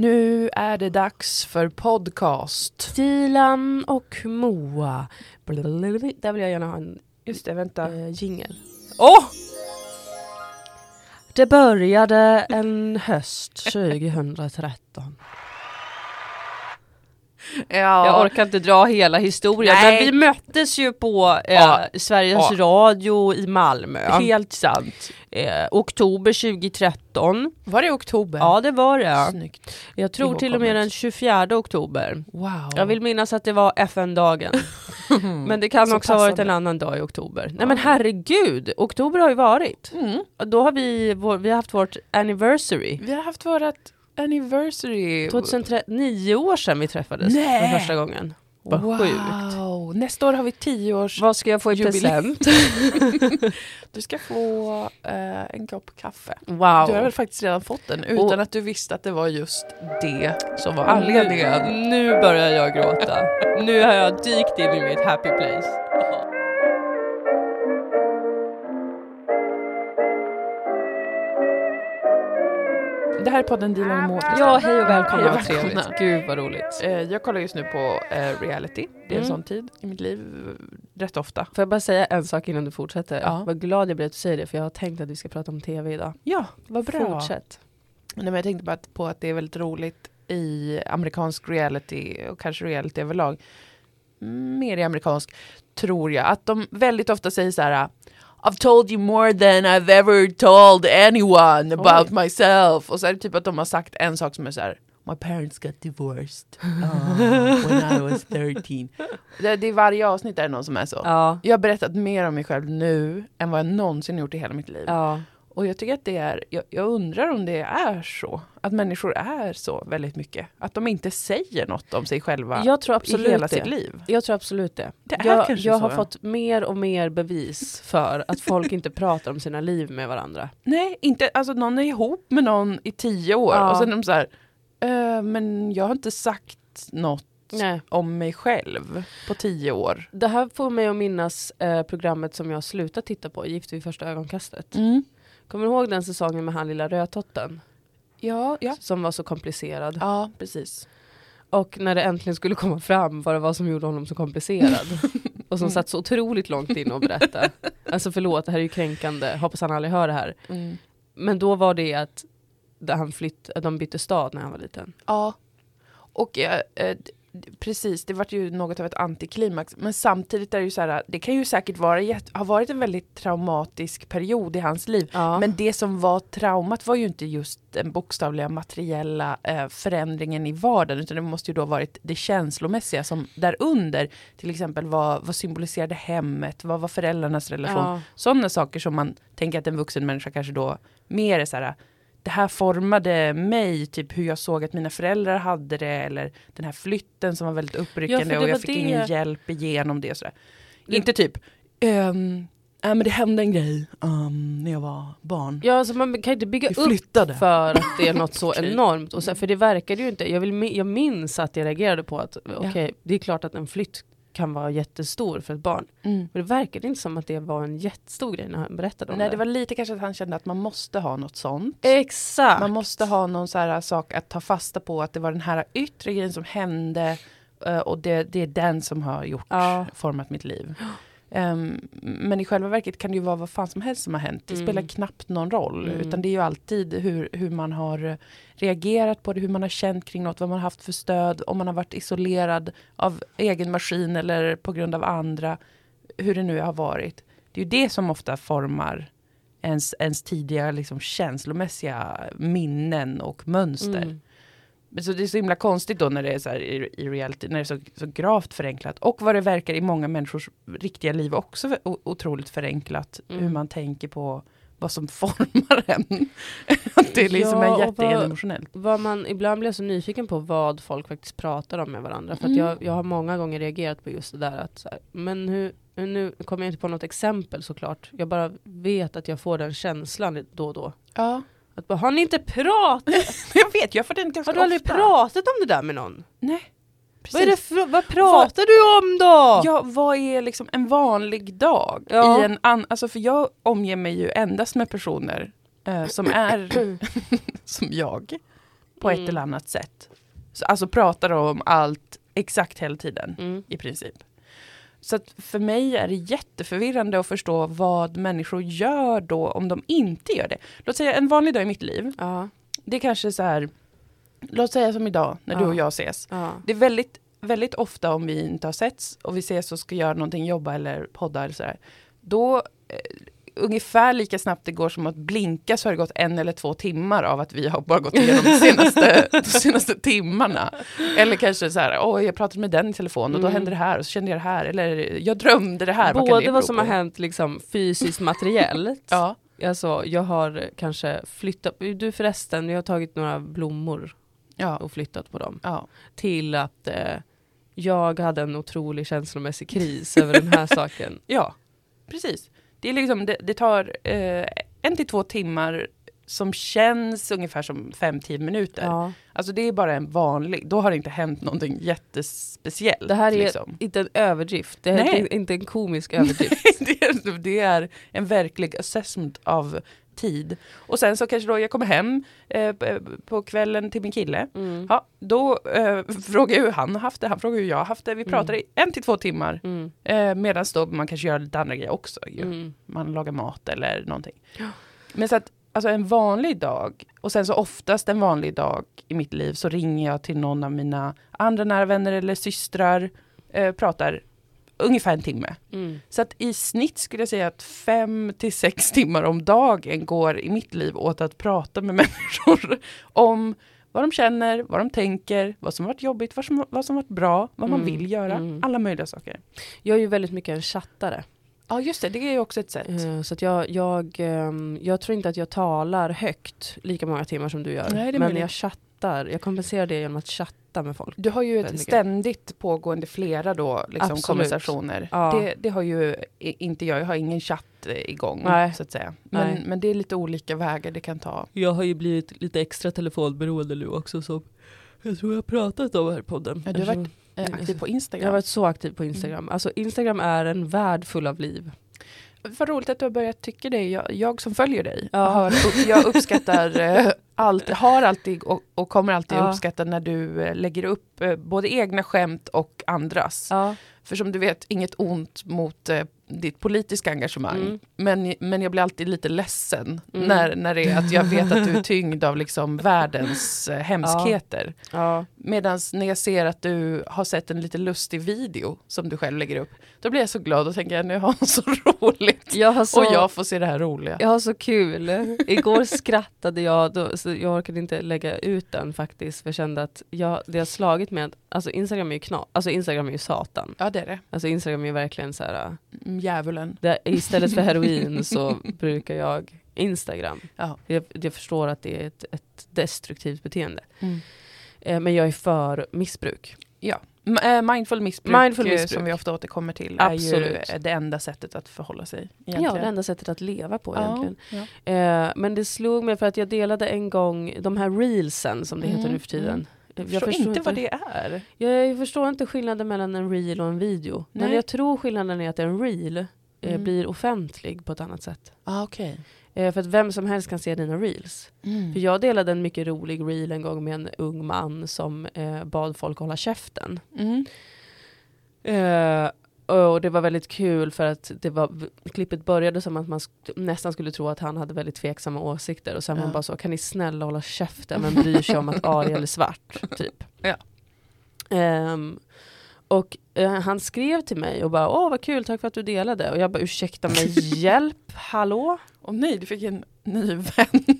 Nu är det dags för podcast. Dilan och Moa. Blablabla. Där vill jag gärna ha en Just det, vänta. äh, jingel. Åh! Det började en höst 2013. Ja. Jag orkar inte dra hela historien Nej. men vi möttes ju på eh, Ja. Sveriges Ja. Radio i Malmö. Helt sant. Eh, oktober 2013. Var det oktober? Ja det var det. Snyggt. Jag tror till och med den 24 oktober. Wow. Jag vill minnas att det var FN-dagen. Men det kan Så också ha varit en annan dag i oktober. Nej Ja. men herregud, oktober har ju varit. Mm. Då har vi, vår, vi har haft vårt anniversary. Vi har haft vårt anniversary. 2009 år sedan vi träffades Nej. för första gången. Vad wow. sjukt. Nästa år har vi tio års... Vad ska jag få i present? Du ska få eh, en kopp kaffe. Wow. Du har väl faktiskt redan fått den utan Och- att du visste att det var just det som var nu, anledningen. nu börjar jag gråta. Nu har jag dykt in i mitt happy place. Det här är podden Dilan och Moa. Ja, hej och välkomna. Hej och trevligt. välkomna. Gud vad roligt. Eh, Jag kollar just nu på eh, reality. Det är en Mm. sån tid i mitt liv eh, rätt ofta. Får jag bara säga en sak innan du fortsätter? Ja. Vad glad jag blir att du säger det för jag har tänkt att vi ska prata om tv idag. Ja, vad Fortsätt. Nej, men jag tänkte bara att- på att det är väldigt roligt i amerikansk reality och kanske reality överlag. Mm, Mer i amerikansk, tror jag. Att de väldigt ofta säger så här I've told you more than I've ever told anyone about myself. Och så är det typ att de har sagt en sak som är så här My parents got divorced uh, when I was 13. Det, det är varje avsnitt är det någon som är så. Ja. Jag har berättat mer om mig själv nu än vad jag någonsin gjort i hela mitt liv. ja. Och jag tycker att det är, jag, jag undrar om det är så. Att människor är så väldigt mycket. Att de inte säger något om sig själva Jag tror i absolut hela det. sitt liv. Jag tror absolut det. Det är jag jag så, har fått mer och mer bevis för att folk inte pratar om sina liv med varandra. Nej, inte, alltså någon är ihop med någon i tio år Ja. och sen är de så här, "Eh, men jag har inte sagt något Nej. om mig själv på tio år. Det här får mig att minnas eh, programmet som jag slutat titta på, Gift vid första ögonkastet. Kommer du ihåg den säsongen med han lilla rödtotten? Ja, ja. Som var så komplicerad. Ja, precis. Och när det äntligen skulle komma fram vad det var som gjorde honom så komplicerad. och som Mm. satt så otroligt långt in och berätta. Alltså förlåt, det här är ju kränkande. Hoppas han aldrig hör det här. Mm. Men då var det att han flytt, de bytte stad när han var liten. Ja, och eh, eh, precis, det vart ju något av ett antiklimax. Men samtidigt är det ju så här, det kan ju säkert vara, ha varit en väldigt traumatisk period i hans liv. Ja. Men det som var traumat var ju inte just den bokstavliga materiella eh, förändringen i vardagen utan det måste ju då varit det känslomässiga som därunder. Till exempel vad, vad symboliserade hemmet, vad var föräldrarnas relation? ja. Sådana saker som man tänker att en vuxen människa kanske då mer är så här, det här formade mig, typ hur jag såg att mina föräldrar hade det, eller den här flytten som var väldigt Ja, uppryckande det och jag fick det- ingen hjälp igenom det. Sådär. Det- Inte typ, ehm, ja men det hände en grej um, när jag var barn. ja, alltså man kan inte bygga Vi upp flyttade. för att det är något så Okej. enormt. Och så, för det verkade ju inte, jag, vill, jag minns att jag reagerade på att okej, det är klart att en flytt kan vara jättestor för ett barn. Mm. Men det verkade inte som att det var en jättestor grej när han berättade om Nej det. det var lite kanske att han kände att man måste ha något sånt. Exakt! Man måste ha någon så här sak att ta fasta på att det var den här yttre grejen som hände eh, och det, det är den som har gjort, Ja. format mitt liv. Ehm, men i själva verket kan det ju vara vad fan som helst som har hänt. Det Mm. spelar knappt någon roll. Mm. Utan det är ju alltid hur, hur man har reagerat på det, hur man har känt kring något, vad man har haft för stöd, om man har varit isolerad av egen maskin eller på grund av andra. Hur det nu har varit. Det är ju det som ofta formar ens, ens tidiga liksom, känslomässiga minnen och mönster. Mm. Men så det är så himla konstigt då när det är så här i, i reality, när det är så, så gravt förenklat. Och vad det verkar i många människors riktiga liv också otroligt förenklat. Mm. Hur man tänker på vad som formar en. Det liksom Ja, är och jätte, vad- man ibland blir så nyfiken på vad folk faktiskt pratar om med varandra. För Mm. jag, jag har många gånger reagerat på just det där att så här, men hur, nu kommer jag inte på något exempel såklart. Jag bara vet att jag får den känslan då och då. Ja, Att bara, har ni inte pratat? jag vet, jag får den ganska Har du aldrig ofta. pratat om det där med någon? Nej. Vad, för, vad pratar du om då? Ja, vad är liksom en vanlig dag? Ja. I en an, alltså för jag omger mig ju endast med personer eh, som är som jag. på ett Mm. eller annat sätt. Så, alltså pratar om allt exakt hela tiden Mm. i princip. Så för mig är det jätteförvirrande att förstå vad människor gör då om de inte gör det. Låt säga en vanlig dag i mitt liv. Ja. Det är kanske så här, låt säga som idag när du Ja. och jag ses. Ja. Det är väldigt, väldigt ofta om vi inte har setts och vi ses och ska göra någonting, jobba eller podda eller sådär. Då eh, ungefär lika snabbt det går som att blinka så har det gått en eller två timmar av att vi har bara gått igenom de senaste, de senaste timmarna. Eller kanske så här, åh jag pratade med den i telefon och då Mm. hände det här och så kände jag det här. Eller jag drömde det här. vad kan det Både vad som på? har hänt liksom, fysiskt materiellt. Ja, Alltså, jag har kanske flyttat, du förresten, jag har tagit några blommor ja, och flyttat på dem. ja. Till att eh, jag hade en otrolig känslomässig kris över den här saken. Ja, precis. Det, är liksom, det, det tar eh, en till två timmar som känns ungefär som fem tio minuter. Ja. Alltså det är bara en vanlig, då har det inte hänt någonting jättespeciellt. Det här är liksom. inte en överdrift, det här Nej. är inte en komisk överdrift. det, är, det är en verklig assessment av tid. Och sen så kanske då jag kommer hem eh, på kvällen till min kille. Mm. Ja, då eh, frågar jag hur han har haft det, han frågar hur jag har haft det. Vi pratar i en till två timmar. Mm. Eh, Medan då man kanske gör lite andra grejer också. Ju. Mm. man lagar mat eller någonting. Men så att alltså en vanlig dag och sen så oftast en vanlig dag i mitt liv så ringer jag till någon av mina andra nära vänner eller systrar, eh, pratar ungefär en timme. Mm. Så att i snitt skulle jag säga att fem till sex timmar om dagen går i mitt liv åt att prata med människor om vad de känner, vad de tänker, vad som varit jobbigt, vad som, vad som varit bra, vad man Mm, vill göra, mm. alla möjliga saker. Jag är ju väldigt mycket en chattare. Ja just det, det är ju också ett sätt. Eh, Så att jag, jag, ehm, jag tror inte att jag talar högt lika många timmar som du gör. Nej, men möjligt. jag chattar, jag kompenserar det genom att chatta med folk. Du har ju ett ständigt pågående flera då, liksom Absolut. konversationer. Ja. Det, det har ju inte jag, jag har ingen chatt eh, igång Nej. så att säga. Men, Nej. men det är lite olika vägar det kan ta. Jag har ju blivit lite extra telefonberoende nu också som jag tror jag har pratat om här i podden. Ja, du har Alltså, varit Eh, aktiv på jag har Instagram. varit så aktiv på Instagram. Alltså Instagram är en värld full av liv. Vad roligt att du har börjat tycka det. Jag, jag som följer dig, Ja. har, jag uppskattar eh, allt, har alltid och, och kommer alltid Ja. uppskatta när du eh, lägger upp eh, både egna skämt och andras. Ja. För som du vet, inget ont mot eh, ditt politiska engagemang. Mm. Men, men jag blir alltid lite ledsen Mm. när, när det är att jag vet att du är tyngd av liksom världens eh, hemskheter. Ja. Medan när jag ser att du har sett en lite lustig video som du själv lägger upp, då blir jag så glad och tänker jag nu har hon så roligt. Jag så, Och jag får se det här roliga. jag har så kul. Igår skrattade jag, då, så jag orkade inte lägga ut den faktiskt. För jag kände att jag, det har slagit med att alltså Instagram är ju knas, alltså Instagram är ju satan. Ja det är det. Alltså Instagram är ju verkligen så här. Mm, Djävulen. Det, istället för heroin så brukar jag Instagram. Ja. Jag, jag förstår att det är ett, ett destruktivt beteende. Mm. Eh, men jag är för missbruk. Ja. Eh, mindful missbruk, Mindful eh, missbruk. som vi ofta återkommer till är ju Absolut. det enda sättet att förhålla sig. Ja, Egentligen. det enda sättet att leva på egentligen. Ja. Eh, men det slog mig för att jag delade en gång de här reelsen som det heter Mm, nu för tiden. Jag förstår inte vad det är. Jag, jag förstår inte skillnaden mellan en reel och en video. Men Nej. jag tror skillnaden är att en reel eh, Mm. blir offentlig på ett annat sätt. Ah, okej. Eh, för att vem som helst kan se dina reels. Mm. För jag delade en mycket rolig reel en gång med en ung man som eh, bad folk hålla käften. Mm. Och det var väldigt kul för att det var, klippet började som att man nästan skulle tro att han hade väldigt tveksamma åsikter och sen Ja. han bara så, kan ni snälla hålla käften, men bryr sig om att Ariel är svart, typ. Ja. Ehm, och eh, han skrev till mig och bara, åh vad kul, tack för att du delade. Och jag bara, ursäkta mig, hjälp, hallå? Och nej, du fick en ny vän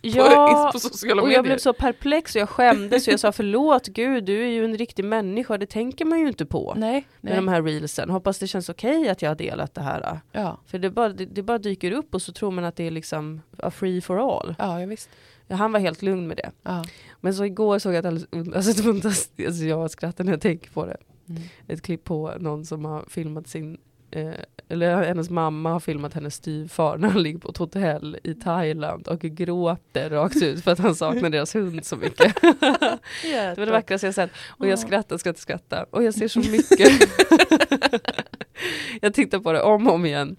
Ja, på, på sociala och medier. jag blev så perplex och jag skämdes och jag sa förlåt gud, du är ju en riktig människa, det tänker man ju inte på. Nej, Med nej. de här reelsen. Hoppas det känns okej att jag har delat det här. Ja, För det bara, det, det bara dyker upp och så tror man att det är liksom free for all. ja, visst. Ja, han var helt lugn med det. Ja. Men så igår såg jag un- alltså, alltså jag skrattar när jag tänker på det. Mm. Ett klipp på någon som har filmat sin Eh, eller hennes mamma har filmat hennes styvfar när han ligger på ett hotell i Thailand och gråter rakt ut för att han saknar deras hund så mycket. Det var det vackraste jag sett. Och jag Ja. skrattar, skrattar, skrattar. Och jag ser så mycket. jag tittar på det om och om igen.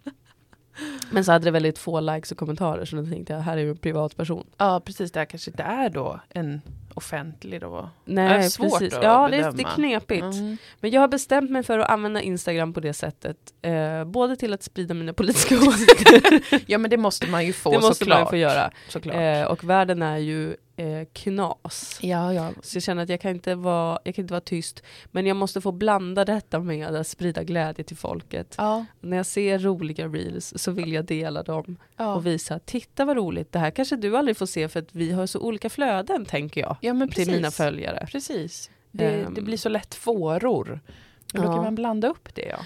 Men så hade det väldigt få likes och kommentarer så då tänkte jag, här är ju en privatperson. Ja, precis. Det här kanske inte är då en offentlig då. Nej, Det är svårt precis. att Ja, det är, det är bedöma. knepigt. Mm. Men jag har bestämt mig för att använda Instagram på det sättet. Eh, både till att sprida mina politiska åsikter, Ja men det måste man ju få det måste såklart. man få göra. såklart. Eh, och världen är ju eh, knas. Ja, ja. Så jag känner att jag kan, inte vara, jag kan inte vara tyst. Men jag måste få blanda detta med att sprida glädje till folket. Ja, När jag ser roliga reels så vill jag dela dem ja. och visa, titta vad roligt, det här kanske du aldrig får se för att vi har så olika flöden tänker jag. ja men Till precis. mina följare. Precis. Det, Ehm. det blir så lätt fåror. Och då kan man blanda upp det ja.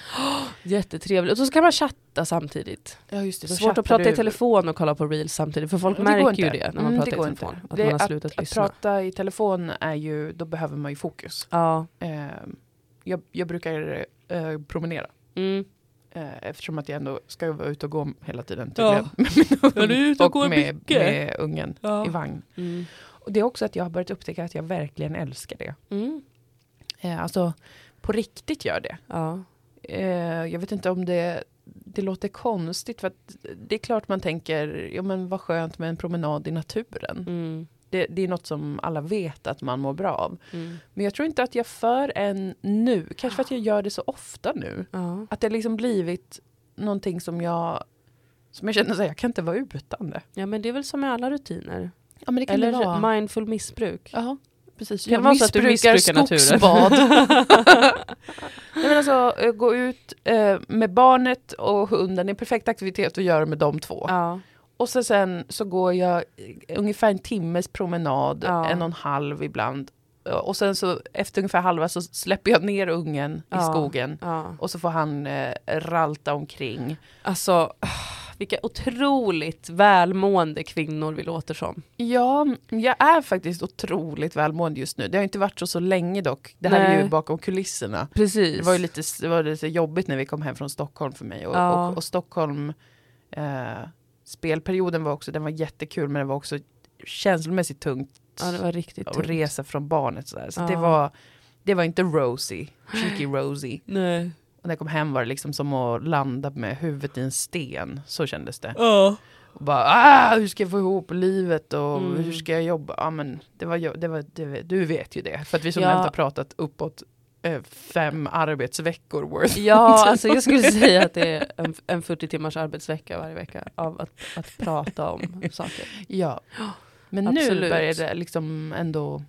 Jättetrevligt. Och så kan man chatta samtidigt. Ja just det, Svårt att prata i du. telefon och kolla på reels samtidigt för folk Det märker ju det när man Mm, pratar i telefon. inte. Att Det- man har slutat Att lyssna. prata i telefon är ju, då behöver man ju fokus. Ja. Ehm, jag, jag brukar eh, promenera. Mm. Eh, eftersom att jag ändå ska vara ute och gå hela tiden Ja. tydligen. Med min Ja, är ute och går med, med ungen Ja. i vagn. Mm. Och det är också att jag har börjat upptäcka att jag verkligen älskar det. Mm. Eh, alltså på riktigt gör det. Ja. Eh, jag vet inte om det, det låter konstigt för att det är klart man tänker, ja men vad skönt med en promenad i naturen. Mm. Det, det är något som alla vet att man mår bra av. Mm. Men jag tror inte att jag för en nu, kanske för att jag gör det så ofta nu. Ja. Att det liksom blivit någonting som jag som jag känner att jag kan inte vara utan det. ja men det är väl som med alla rutiner. Ja Eller mindful missbruk. Ja, precis. Det kan vara så att du naturen. skogsbad. Nej, men alltså, eh, gå ut eh, med barnet och hunden, det är en perfekt aktivitet att göra med de två. Ja. Och så sen så går jag eh, ungefär en timmes promenad, Ja. en och en halv ibland. Eh, Och sen så efter ungefär halva så släpper jag ner ungen i Ja. skogen. ja. Och så får han eh, ralta omkring. Alltså, vilka otroligt välmående kvinnor vi låter som. Ja, jag är faktiskt otroligt välmående just nu. Det har inte varit så så länge dock. Det här är ju Nej. bakom kulisserna. Precis. Det var ju lite, det var lite jobbigt när vi kom hem från Stockholm för mig. Och, Ja. och, och Stockholm, eh, spelperioden var också, den var jättekul men det var också känslomässigt tungt Ja, det var riktigt att tungt. resa från barnet. Sådär. Så Ja. det, var, det var inte Rosie, cheeky Rosie. Nej. Och när jag kom hem var det liksom som att landa med huvudet i en sten. Så kändes det. Ja. Och bara, ah, hur ska jag få ihop livet och Mm. hur ska jag jobba? Ja, men det var, det var, det, du vet ju det. För att vi som Ja. nämnt har pratat uppåt eh, fem arbetsveckor worth. Ja, alltså jag skulle säga att det är en, en 40 timmars arbetsvecka varje vecka av att, att prata om saker. Ja. Men nu Absolut. börjar det liksom ändå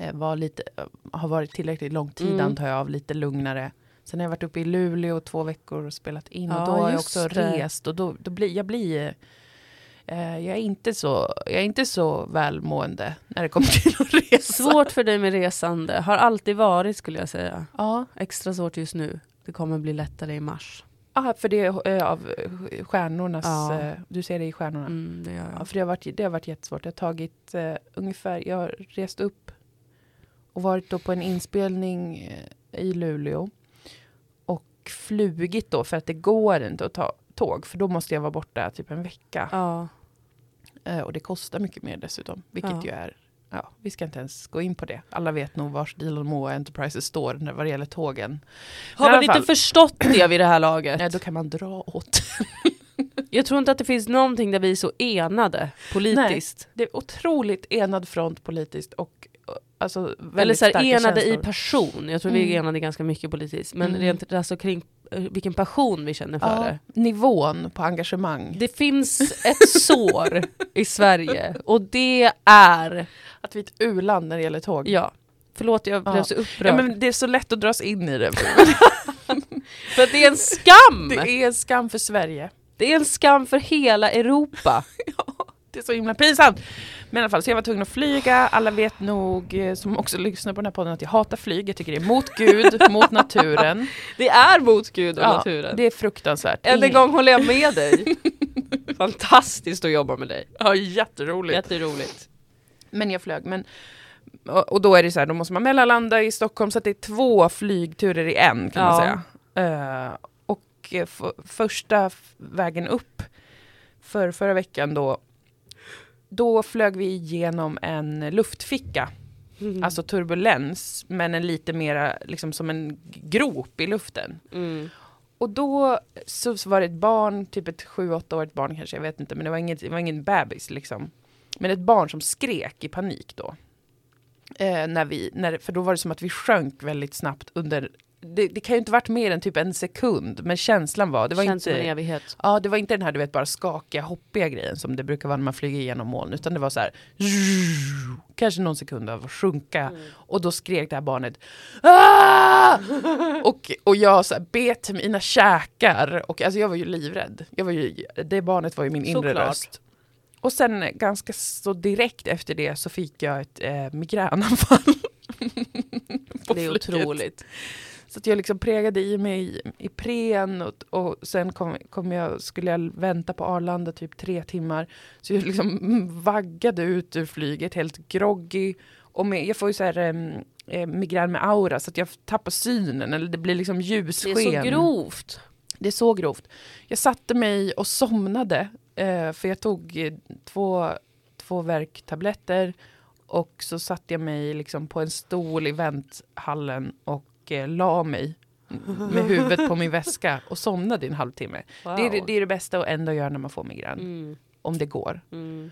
eh, vara lite, eh, har varit tillräckligt lång tid Mm. antar jag av lite lugnare. Sen har jag varit uppe i Luleå två veckor och spelat in Ja, och då har jag också det. rest och då, då blir jag blir eh, jag, är inte så, jag är inte så välmående när det kommer till att resa. Svårt för dig med resande, har alltid varit skulle jag säga. Ja, Extra svårt just nu. Det kommer bli lättare i mars. ah, för det är eh, av eh, stjärnornas, Ja. du ser det i stjärnorna. Mm, det Ja, för det har varit, det har varit jättesvårt. Jag har tagit eh, ungefär, jag har rest upp och varit då på en inspelning i Luleå. Flugit då för att det går inte att ta tåg för då måste jag vara borta typ en vecka. Ja. Eh, och det kostar mycket mer dessutom. Vilket Ja. ju är, ja vi ska inte ens gå in på det. Alla vet nog vars Deal Moa Enterprises står när vad det gäller tågen. Har man alla inte fall. förstått det vid det här laget? Nej, då kan man dra åt. Jag tror inte att det finns någonting där vi är så enade politiskt. Det är otroligt enad front politiskt och alltså väldigt Eller så här, starka enade i känslor. person. Jag tror vi är Mm. enade ganska mycket politiskt. Men Mm. rent alltså, kring eh, vilken passion vi känner för Ja, det. nivån på engagemang. Det finns ett sår i Sverige och det är, Att vi är ett u-land när det gäller tåg. ja, förlåt jag blev Ja. så Ja, upprörd. men det är så lätt att dras in i det. för att det är en skam! Det är en skam för Sverige. Det är en skam för hela Europa. Det är så himla pinsamt. Men i alla fall, så jag var tvungen att flyga. Alla vet nog, eh, som också lyssnar på den här podden, att jag hatar flyg. Jag tycker det är mot Gud, mot naturen. Det är mot Gud och Ja, naturen. Det är fruktansvärt. Än en gång håller jag med dig. Fantastiskt att jobba med dig. Ja, jätteroligt. Jätteroligt. Men jag flög. Men, och, då är det så här, då måste man mellanlanda i Stockholm så att det är två flygturer i en kan man Ja. säga. Eh, och eh, första vägen upp för förra veckan då, då flög vi igenom en luftficka, Mm. alltså turbulens, men en lite mera liksom som en grop i luften. Mm. Och då så var det ett barn, typ ett 7-8 årigt barn kanske, jag vet inte, men det var, inget, det var ingen bebis liksom. Men ett barn som skrek i panik då. Eh, när vi, när, för då var det som att vi sjönk väldigt snabbt under det, det kan ju inte varit mer än typ en sekund, men känslan var... Det var Känns inte, en evighet. Ja, det var inte den här du vet bara skakiga, hoppiga grejen som det brukar vara när man flyger igenom moln. Utan det var så här, kanske någon sekund av att sjunka. Mm. Och då skrek det här barnet Aah! och, och jag så här, bet mina käkar. Och alltså jag var ju livrädd. Jag var ju, det barnet var ju min inre Såklart. röst. Och sen ganska så direkt efter det så fick jag ett eh, migränanfall. Det är flyget. otroligt. Så att jag liksom prägade i mig Ipren och, och sen kom, kom jag, skulle jag vänta på Arlanda typ tre timmar. Så jag liksom vaggade ut ur flyget helt groggy. Och med, jag får ju så här eh, migrän med aura så att jag tappar synen eller det blir liksom Det ljussken. är så grovt. Det är så grovt. Jag satte mig och somnade eh, för jag tog eh, två, två värktabletter och så satte jag mig liksom på en stol i vänthallen och eh, la mig med huvudet på min väska och somnade i en halvtimme. Wow. Det, är, det- är det bästa att ändå göra när man får migrän, Mm, om det går. mm.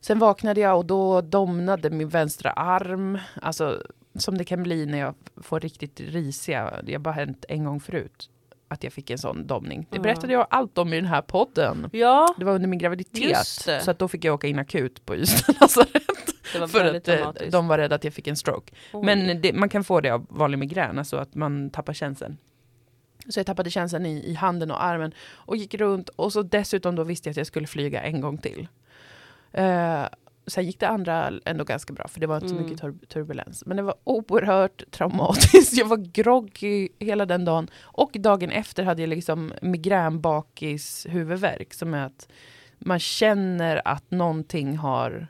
Sen vaknade jag och då domnade min vänstra arm, alltså som det kan bli när jag får riktigt risiga, det har bara hänt en gång förut, att jag fick en sån domning. Det Ja. berättade jag allt om i den här podden. Ja, Det var under min graviditet, så att då fick jag åka in akut på Ystad lasarett. För att eh, dramatiskt. de var rädda att jag fick en stroke. Oj. Men det, man kan få det av vanlig migrän, alltså att man tappar känseln. Så jag tappade känseln i, i handen och armen och gick runt och så dessutom då visste jag att jag skulle flyga en gång till. Eh, sen gick det andra ändå ganska bra för det var inte så Mm. mycket tur- turbulens. Men det var oerhört traumatiskt. Jag var groggy hela den dagen. Och dagen efter hade jag liksom migränbakis huvudvärk som är att man känner att någonting har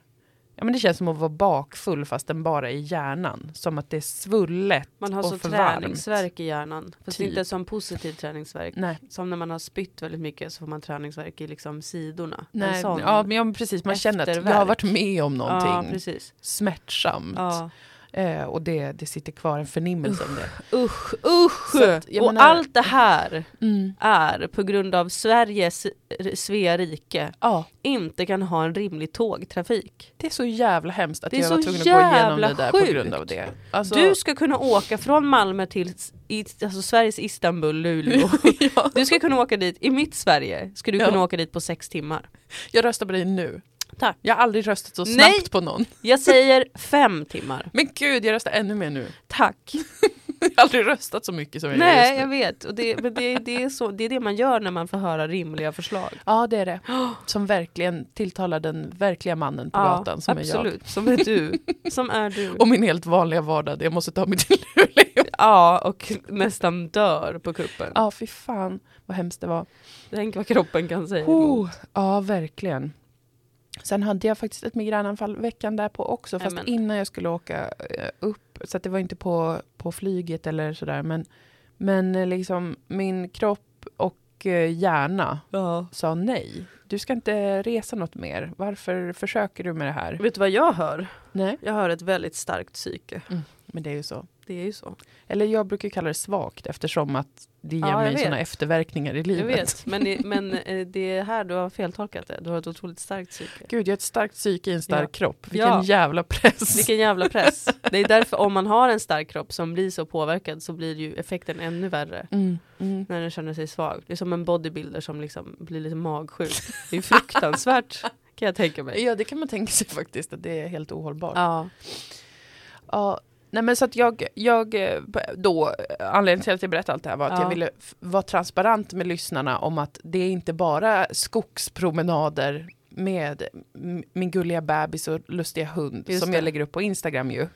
Ja, men det känns som att vara bakfull fast den bara är i hjärnan. Som att det är svullet Man har och så för träningsverk i hjärnan. Fast Typ. inte som positiv träningsverk. Nej, Som när man har spytt väldigt mycket så får man träningsverk i liksom sidorna. Nej. Ja, men ja, men precis. Man känner att jag har efterverk. varit med om ja, någonting precis. smärtsamt. Ja. Eh, och det, det sitter kvar en förnimmelse om det. Usch, usch! Att, och menar- allt det här Mm. är på grund av Sveriges, Svea rike, Ja, inte kan ha en rimlig tågtrafik. det är så jävla hemskt att Det jag var tvungen att gå igenom det där på grund av det. Alltså, Du ska kunna åka från Malmö till i, alltså Sveriges Istanbul, Luleå. ja, Du ska kunna åka dit, i mitt Sverige ska du Ja. kunna åka dit på sex timmar. jag röstar på dig nu. Tack. Jag har aldrig röstat så Nej. snabbt på någon. Jag säger fem timmar. Men gud, jag röstar ännu mer nu. Tack. Jag har aldrig röstat så mycket som jag gör Nej, just jag nu. vet. Och det, men det, det, är så, det är det man gör när man får höra rimliga förslag. Ja, det är det. Som verkligen tilltalar den verkliga mannen på gatan som är jag. absolut. Som är du. Som är du. Och min helt vanliga vardag, där jag måste ta mig till Luleå. Ja, och nästan dör på kuppen. Ja, fy fan vad hemskt det var. Tänk vad kroppen kan säga Oh, emot. ja, verkligen. Sen hade jag faktiskt ett migränanfall veckan därpå också, fast Nämen. innan jag skulle åka eh, upp. Så det var inte på, på flyget eller sådär. Men, men eh, liksom min kropp och eh, hjärna Ja. sa nej. Du ska inte resa något mer. Varför försöker du med det här? Vet du vad jag hör? Nej, Jag hör ett väldigt starkt psyke. men det är ju så. Det är ju så. Eller jag brukar kalla det svagt eftersom att det ger Ja, mig sådana efterverkningar i livet. Jag vet, men, det, men eh, det är här du har feltolkat det. Du har ett otroligt starkt psyke. Gud, jag har ett starkt psyke i en stark Ja. kropp. Vilken Ja. jävla press. Vilken jävla press. Det är därför om man har en stark kropp som blir så påverkad så blir ju effekten ännu värre. Mm, mm. När den känner sig svag. Det är som en bodybuilder som liksom blir lite magsjuk. Det är fruktansvärt kan jag tänka mig. Ja, det kan man tänka sig faktiskt, att det är helt ohållbart. Ja. Ja, nej men så att jag, jag då, anledningen till att jag berättade allt det här var att Ja. jag ville vara transparent med lyssnarna om att det är inte bara skogspromenader med min gulliga bebis och lustiga hund Just som det. jag lägger upp på Instagram ju.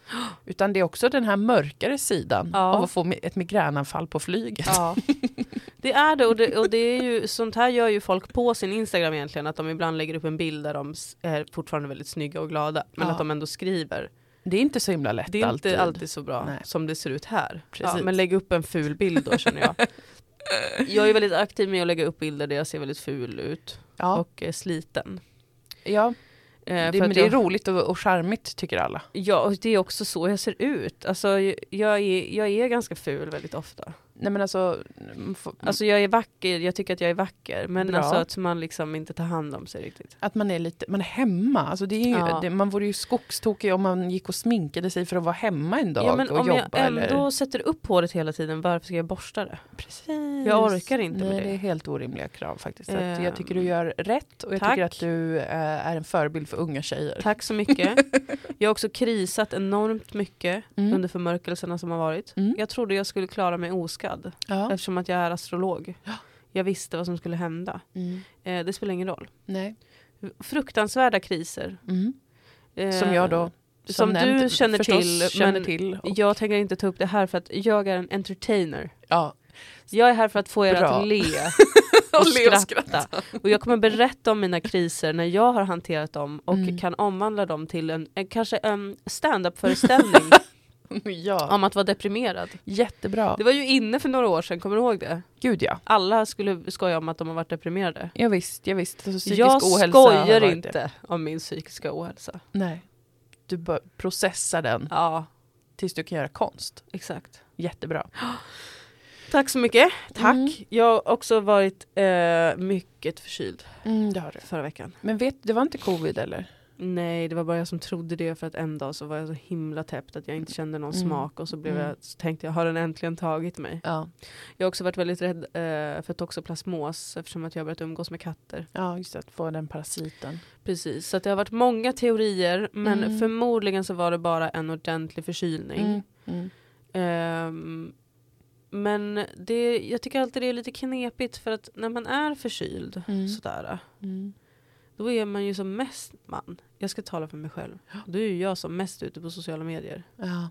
Utan det är också den här mörkare sidan Ja. av att få ett migränanfall på flyget. Ja. Det är det och, det och det är ju, sånt här gör ju folk på sin Instagram egentligen, att de ibland lägger upp en bild där de är fortfarande väldigt snygga och glada, men Ja. att de ändå skriver. Det är inte så himla lätt Det är alltid. inte alltid så bra Nej. som det ser ut här. Ja, Precis. men lägg upp en ful bild då känner jag. Jag är väldigt aktiv med att lägga upp bilder där jag ser väldigt ful ut Ja, och är sliten. ja. Eh, Det, för men det är jag, roligt och, och charmigt tycker alla. ja, och det är också så jag ser ut. Alltså, jag, är, jag är ganska ful väldigt ofta. Nej men alltså, mm, f- Alltså jag är vacker, jag tycker att jag är vacker. Men Bra. alltså att man liksom inte tar hand om sig riktigt. att man är lite, man är hemma. Alltså det är ju, Ja. det, man vore ju skogstokig om man gick och sminkade sig för att vara hemma en dag Ja, men och om jobba. jag ändå eller? sätter upp håret hela tiden, varför ska jag borsta det? Precis. Jag orkar inte Nej, med det det. är helt orimliga krav faktiskt. Så att Ehm, jag tycker du gör rätt och jag tack. tycker att du eh, är en förebild för unga tjejer. Tack så mycket. Jag har också krisat enormt mycket Mm. under förmörkelserna som har varit. Mm. Jag trodde jag skulle klara mig oskadd Ja. eftersom att jag är astrolog. Ja. Jag visste vad som skulle hända. Mm. Eh, det spelar ingen roll. Nej. Fruktansvärda kriser. Mm. Eh, Som jag då som nämnt, du känner till, känner men till. Och, Jag tänker inte ta upp det här för att jag är en entertainer. ja. Jag är här för att få er Bra. att le Och och le och skratta. Och jag kommer berätta om mina kriser när jag har hanterat dem och Mm. kan omvandla dem till en, en kanske en stand-up föreställning ja. om att vara deprimerad. Jättebra. Det var ju inne för några år sedan, kommer du ihåg det? Gud ja. Alla skulle skoja om att de har varit deprimerade. Ja, visst, ja, visst. Alltså, psykisk Jag ohälsa skojar inte Det. om min psykiska ohälsa. Nej. Du bör processa den Ja, tills du kan göra konst. exakt. Jättebra. Tack så mycket. Tack. Mm. Jag har också varit eh, mycket förkyld Mm, det har du. förra veckan. Men vet det var inte covid eller? Nej, det var bara jag som trodde det för att en dag så var jag så himla täppt att jag inte kände någon Mm. smak och så, blev Mm. jag, så tänkte jag, har den äntligen tagit mig? Ja. Jag har också varit väldigt rädd eh, för toxoplasmos eftersom att jag har börjat umgås med katter. Ja, just det. Att få den parasiten. Precis, så det har varit många teorier men Mm. förmodligen så var det bara en ordentlig förkylning. Ehm, men det, jag tycker alltid det är lite knepigt för att när man är förkyld Mm. sådär. Då är man ju som mest man. Jag ska tala för mig själv. Då är ju jag som mest ute på sociala medier. Ja.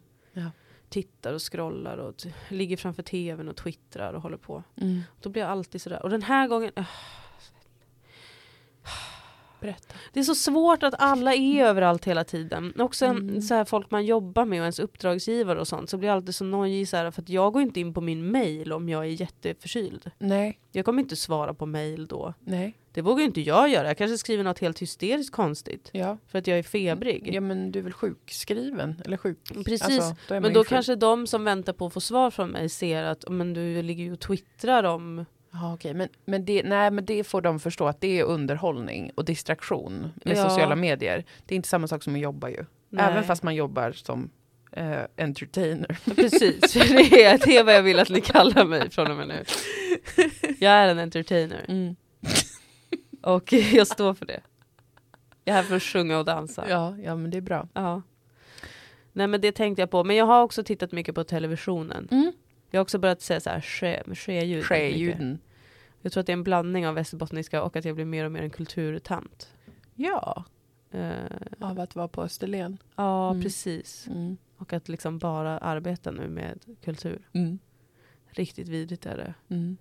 Tittar och scrollar och ligger framför tvn och twittrar och håller på. Mm. Då blir jag alltid sådär. Och den här gången, äh, Berätta. det är så svårt att alla är överallt hela tiden. Också en, Mm. så här, folk man jobbar med och ens uppdragsgivare och sånt. Så blir jag alltid så nojig så här, för att jag går inte in på min mail om jag är jätteförkyld. Nej. Jag kommer inte svara på mail då. Nej. Det vågar inte jag göra. Jag kanske skriver något helt hysteriskt konstigt. Ja. För att jag är febrig. Ja men du är väl sjukskriven? Eller sjuk? Precis. Alltså, då men då sjuk. kanske de som väntar på att få svar från mig ser att men du ligger ju och twittrar om... Ja, okej. Men, men, det, nej, men det får de förstå att det är underhållning och distraktion med Ja. sociala medier. Det är inte samma sak som att jobba ju. Nej. Även fast man jobbar som eh, entertainer. Precis, det är, det är vad jag vill att ni kallar mig från och med nu. Jag är en entertainer Mm. Och jag står för det. Jag är här för att sjunga och dansa. Ja, ja, men det är bra. Ja. Nej men det tänkte jag på. Men jag har också tittat mycket på televisionen. Mm. Jag har också börjat säga så här ske, ske-ljud. Jag tror att det är en blandning av västerbottniska och att jag blir mer och mer en kulturtant. Ja, Eh, av att vara på Österlen. ja, Mm. precis. Mm. Och att liksom bara arbeta nu med kultur. Mm. Riktigt vidrigt är det. Mm.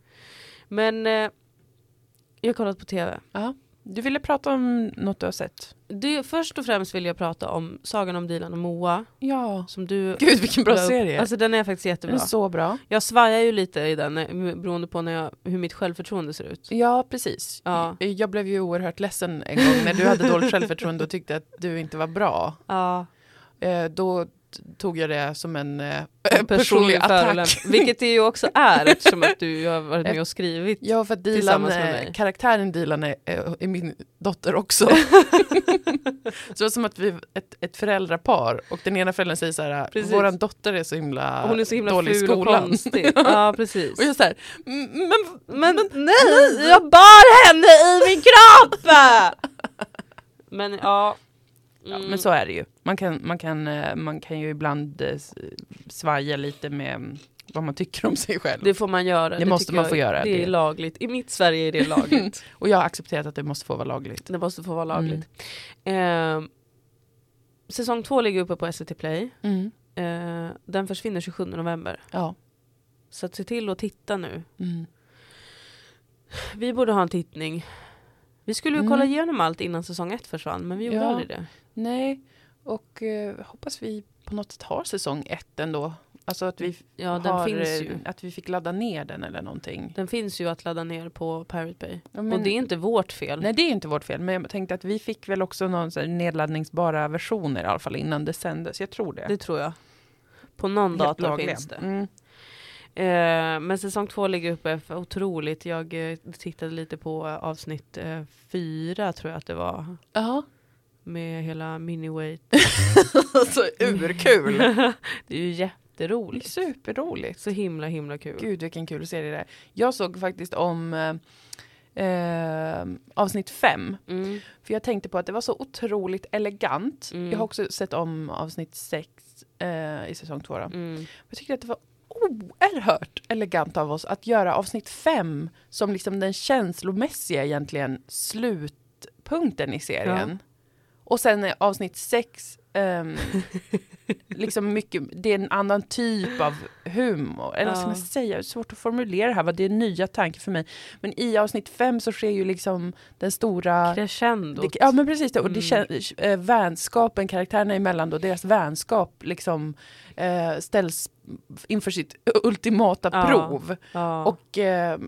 Men eh, jag har kollat på tv. Ja. Du ville prata om något du har sett? Det, först och främst vill jag prata om Sagan om Dilan och Moa. Ja. Som du Gud vilken bra serie. Alltså den är faktiskt den jättebra. är så bra. Jag svajar ju lite i den eh, beroende på när jag, hur mitt självförtroende ser ut. Ja, precis. Ja. Jag blev ju oerhört ledsen en gång när du hade dåligt självförtroende och tyckte att du inte var bra. Ja, Eh, då tog jag det som en eh, en personlig attack. Vilket det ju också är eftersom att du har varit med och skrivit. Ja, för att Dilan, Tillsammans med eh, mig. karaktären Dilan är, är, är min dotter också. så det var som att vi är ett, ett föräldrapar och den ena föräldern säger så här, Precis. våran dotter är så himla, Hon är så himla dålig i ful och skolan. konstig. Ja, precis. och jag så här, "Mm, men, Men nej, jag bar henne i min kropp! Men ja. Ja, Mm. men så är det ju. Man kan, man kan, eh, man kan ju ibland eh, svaja lite med mm, vad man tycker om sig själv. Det får man göra. Det måste tycker man få göra, Det är det- lagligt. I mitt Sverige är det lagligt. Och jag har accepterat att det måste få vara lagligt. det måste få vara Mm. lagligt. Eh, säsong två ligger uppe på SVT Play. Mm. Eh, den försvinner 27 november. Ja. Så att se till att titta nu. Mm. Vi borde ha en tittning. Vi skulle ju Mm. kolla igenom allt innan säsong ett försvann, men vi gjorde Ja. aldrig det. Nej, och eh, hoppas vi på något sätt har säsong ett ändå. Alltså att vi, Ja, den har, eh, att vi fick ladda ner den eller någonting. Den finns ju att ladda ner på Pirate Bay. Ja, men- Och det är inte vårt fel. Nej, det är inte vårt fel. Men jag tänkte att vi fick väl också någon nedladdningsbara versioner i alla fall innan det sändes. Jag tror det. Det tror jag. På någon Helt dator lagliga. finns det. Mm. Eh, men säsong två ligger uppe för otroligt. Jag eh, tittade lite på avsnitt eh, fyra tror jag att det var. Ja. Med hela Miniweight. alltså urkul. det är ju jätteroligt. Superroligt. Så himla himla kul. Gud vilken kul serie det är. Jag såg faktiskt om eh, avsnitt fem. Mm. För jag tänkte på att det var så otroligt elegant. Mm. Jag har också sett om avsnitt sex eh, i säsong två. Då. Mm. Jag tycker att det var oerhört elegant av oss att göra avsnitt fem som liksom den känslomässiga egentligen slutpunkten i serien. Och sen är avsnitt sex ehm, liksom mycket, det är en annan typ av humor. Eller vad ska man säga? Det är svårt att formulera det här, vad det är nya tankar för mig. Men i avsnitt fem så sker ju liksom den stora Crescendot. det, ja men precis det, och det Mm. kän, äh, vänskapen karaktärerna emellan då, deras vänskap liksom eh, ställs inför sitt ultimata prov. ja. Och eh,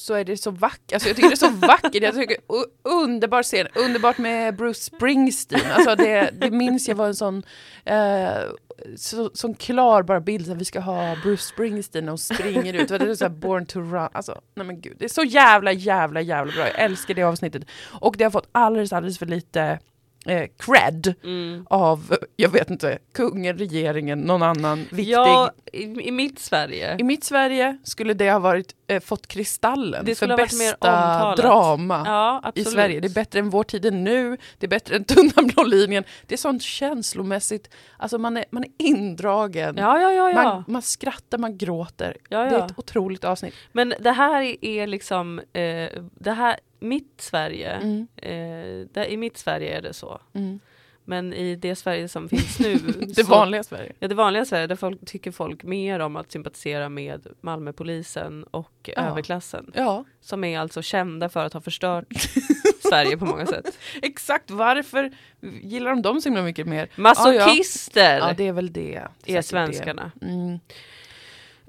så är det så vackert, alltså jag tycker det är så vackert, jag tycker underbar scen, underbart med Bruce Springsteen, alltså det, det minns jag var en sån eh, så, sån klar bara bild, att vi ska ha Bruce Springsteen och springer ut, det är så här born to run, alltså nej men gud, det är så jävla jävla jävla bra, jag älskar det avsnittet. Och det har fått alldeles alldeles för lite eh, cred Mm. av, jag vet inte, kungen, regeringen, någon annan viktig Ja, i, i mitt Sverige. i mitt Sverige skulle det ha varit, eh, fått Kristallen Det för bästa drama Ja, i. Sverige. Det är bättre än Vår tid är nu, det är bättre än Tunna blå linjen. Det är sånt känslomässigt, alltså man är, man är indragen. Ja, ja. Man, man skrattar, man gråter. ja, Det är ett otroligt avsnitt. Men det här är liksom, eh, det här, mitt Sverige, Mm, eh, där, i mitt Sverige är det så. mm. Men i det Sverige som finns nu, Det så- vanliga Sverige. Ja, det vanliga Sverige, där folk, tycker folk mer om att sympatisera med Malmöpolisen och Ja. överklassen. Ja, Som är alltså kända för att ha förstört Sverige på många sätt. exakt. Varför gillar de dem så himla mycket mer? Masochister Ja, det är väl det. är Säkert det. svenskarna. Mm.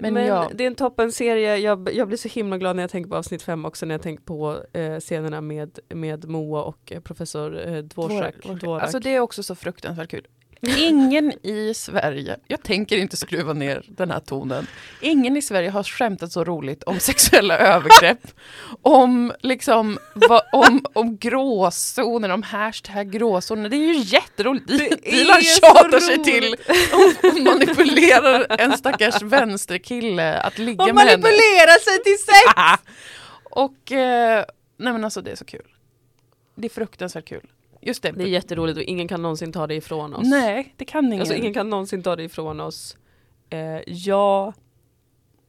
Men, Men, ja, det är en toppenserie, jag, jag blir så himla glad när jag tänker på avsnitt fem också, när jag tänker på eh, scenerna med, med Moa och eh, professor eh, Dvorak. Dvorak. Dvorak. Alltså det är också så fruktansvärt kul. Ingen i Sverige, jag tänker inte skruva ner den här tonen, ingen i Sverige har skämtat så roligt om sexuella övergrepp, om liksom va, om, om gråzoner, om hashtag gråzoner. Det är ju jätteroligt. Dilan tjatar sig till och manipulerar en stackars vänsterkille att ligga och med henne. manipulera sig till sex! Och eh, nej men alltså det är så kul. Det är fruktansvärt kul. Just det. Det är jätteroligt och ingen kan någonsin ta det ifrån oss. Nej, det kan ingen. Alltså ingen kan någonsin ta det ifrån oss. Eh, ja,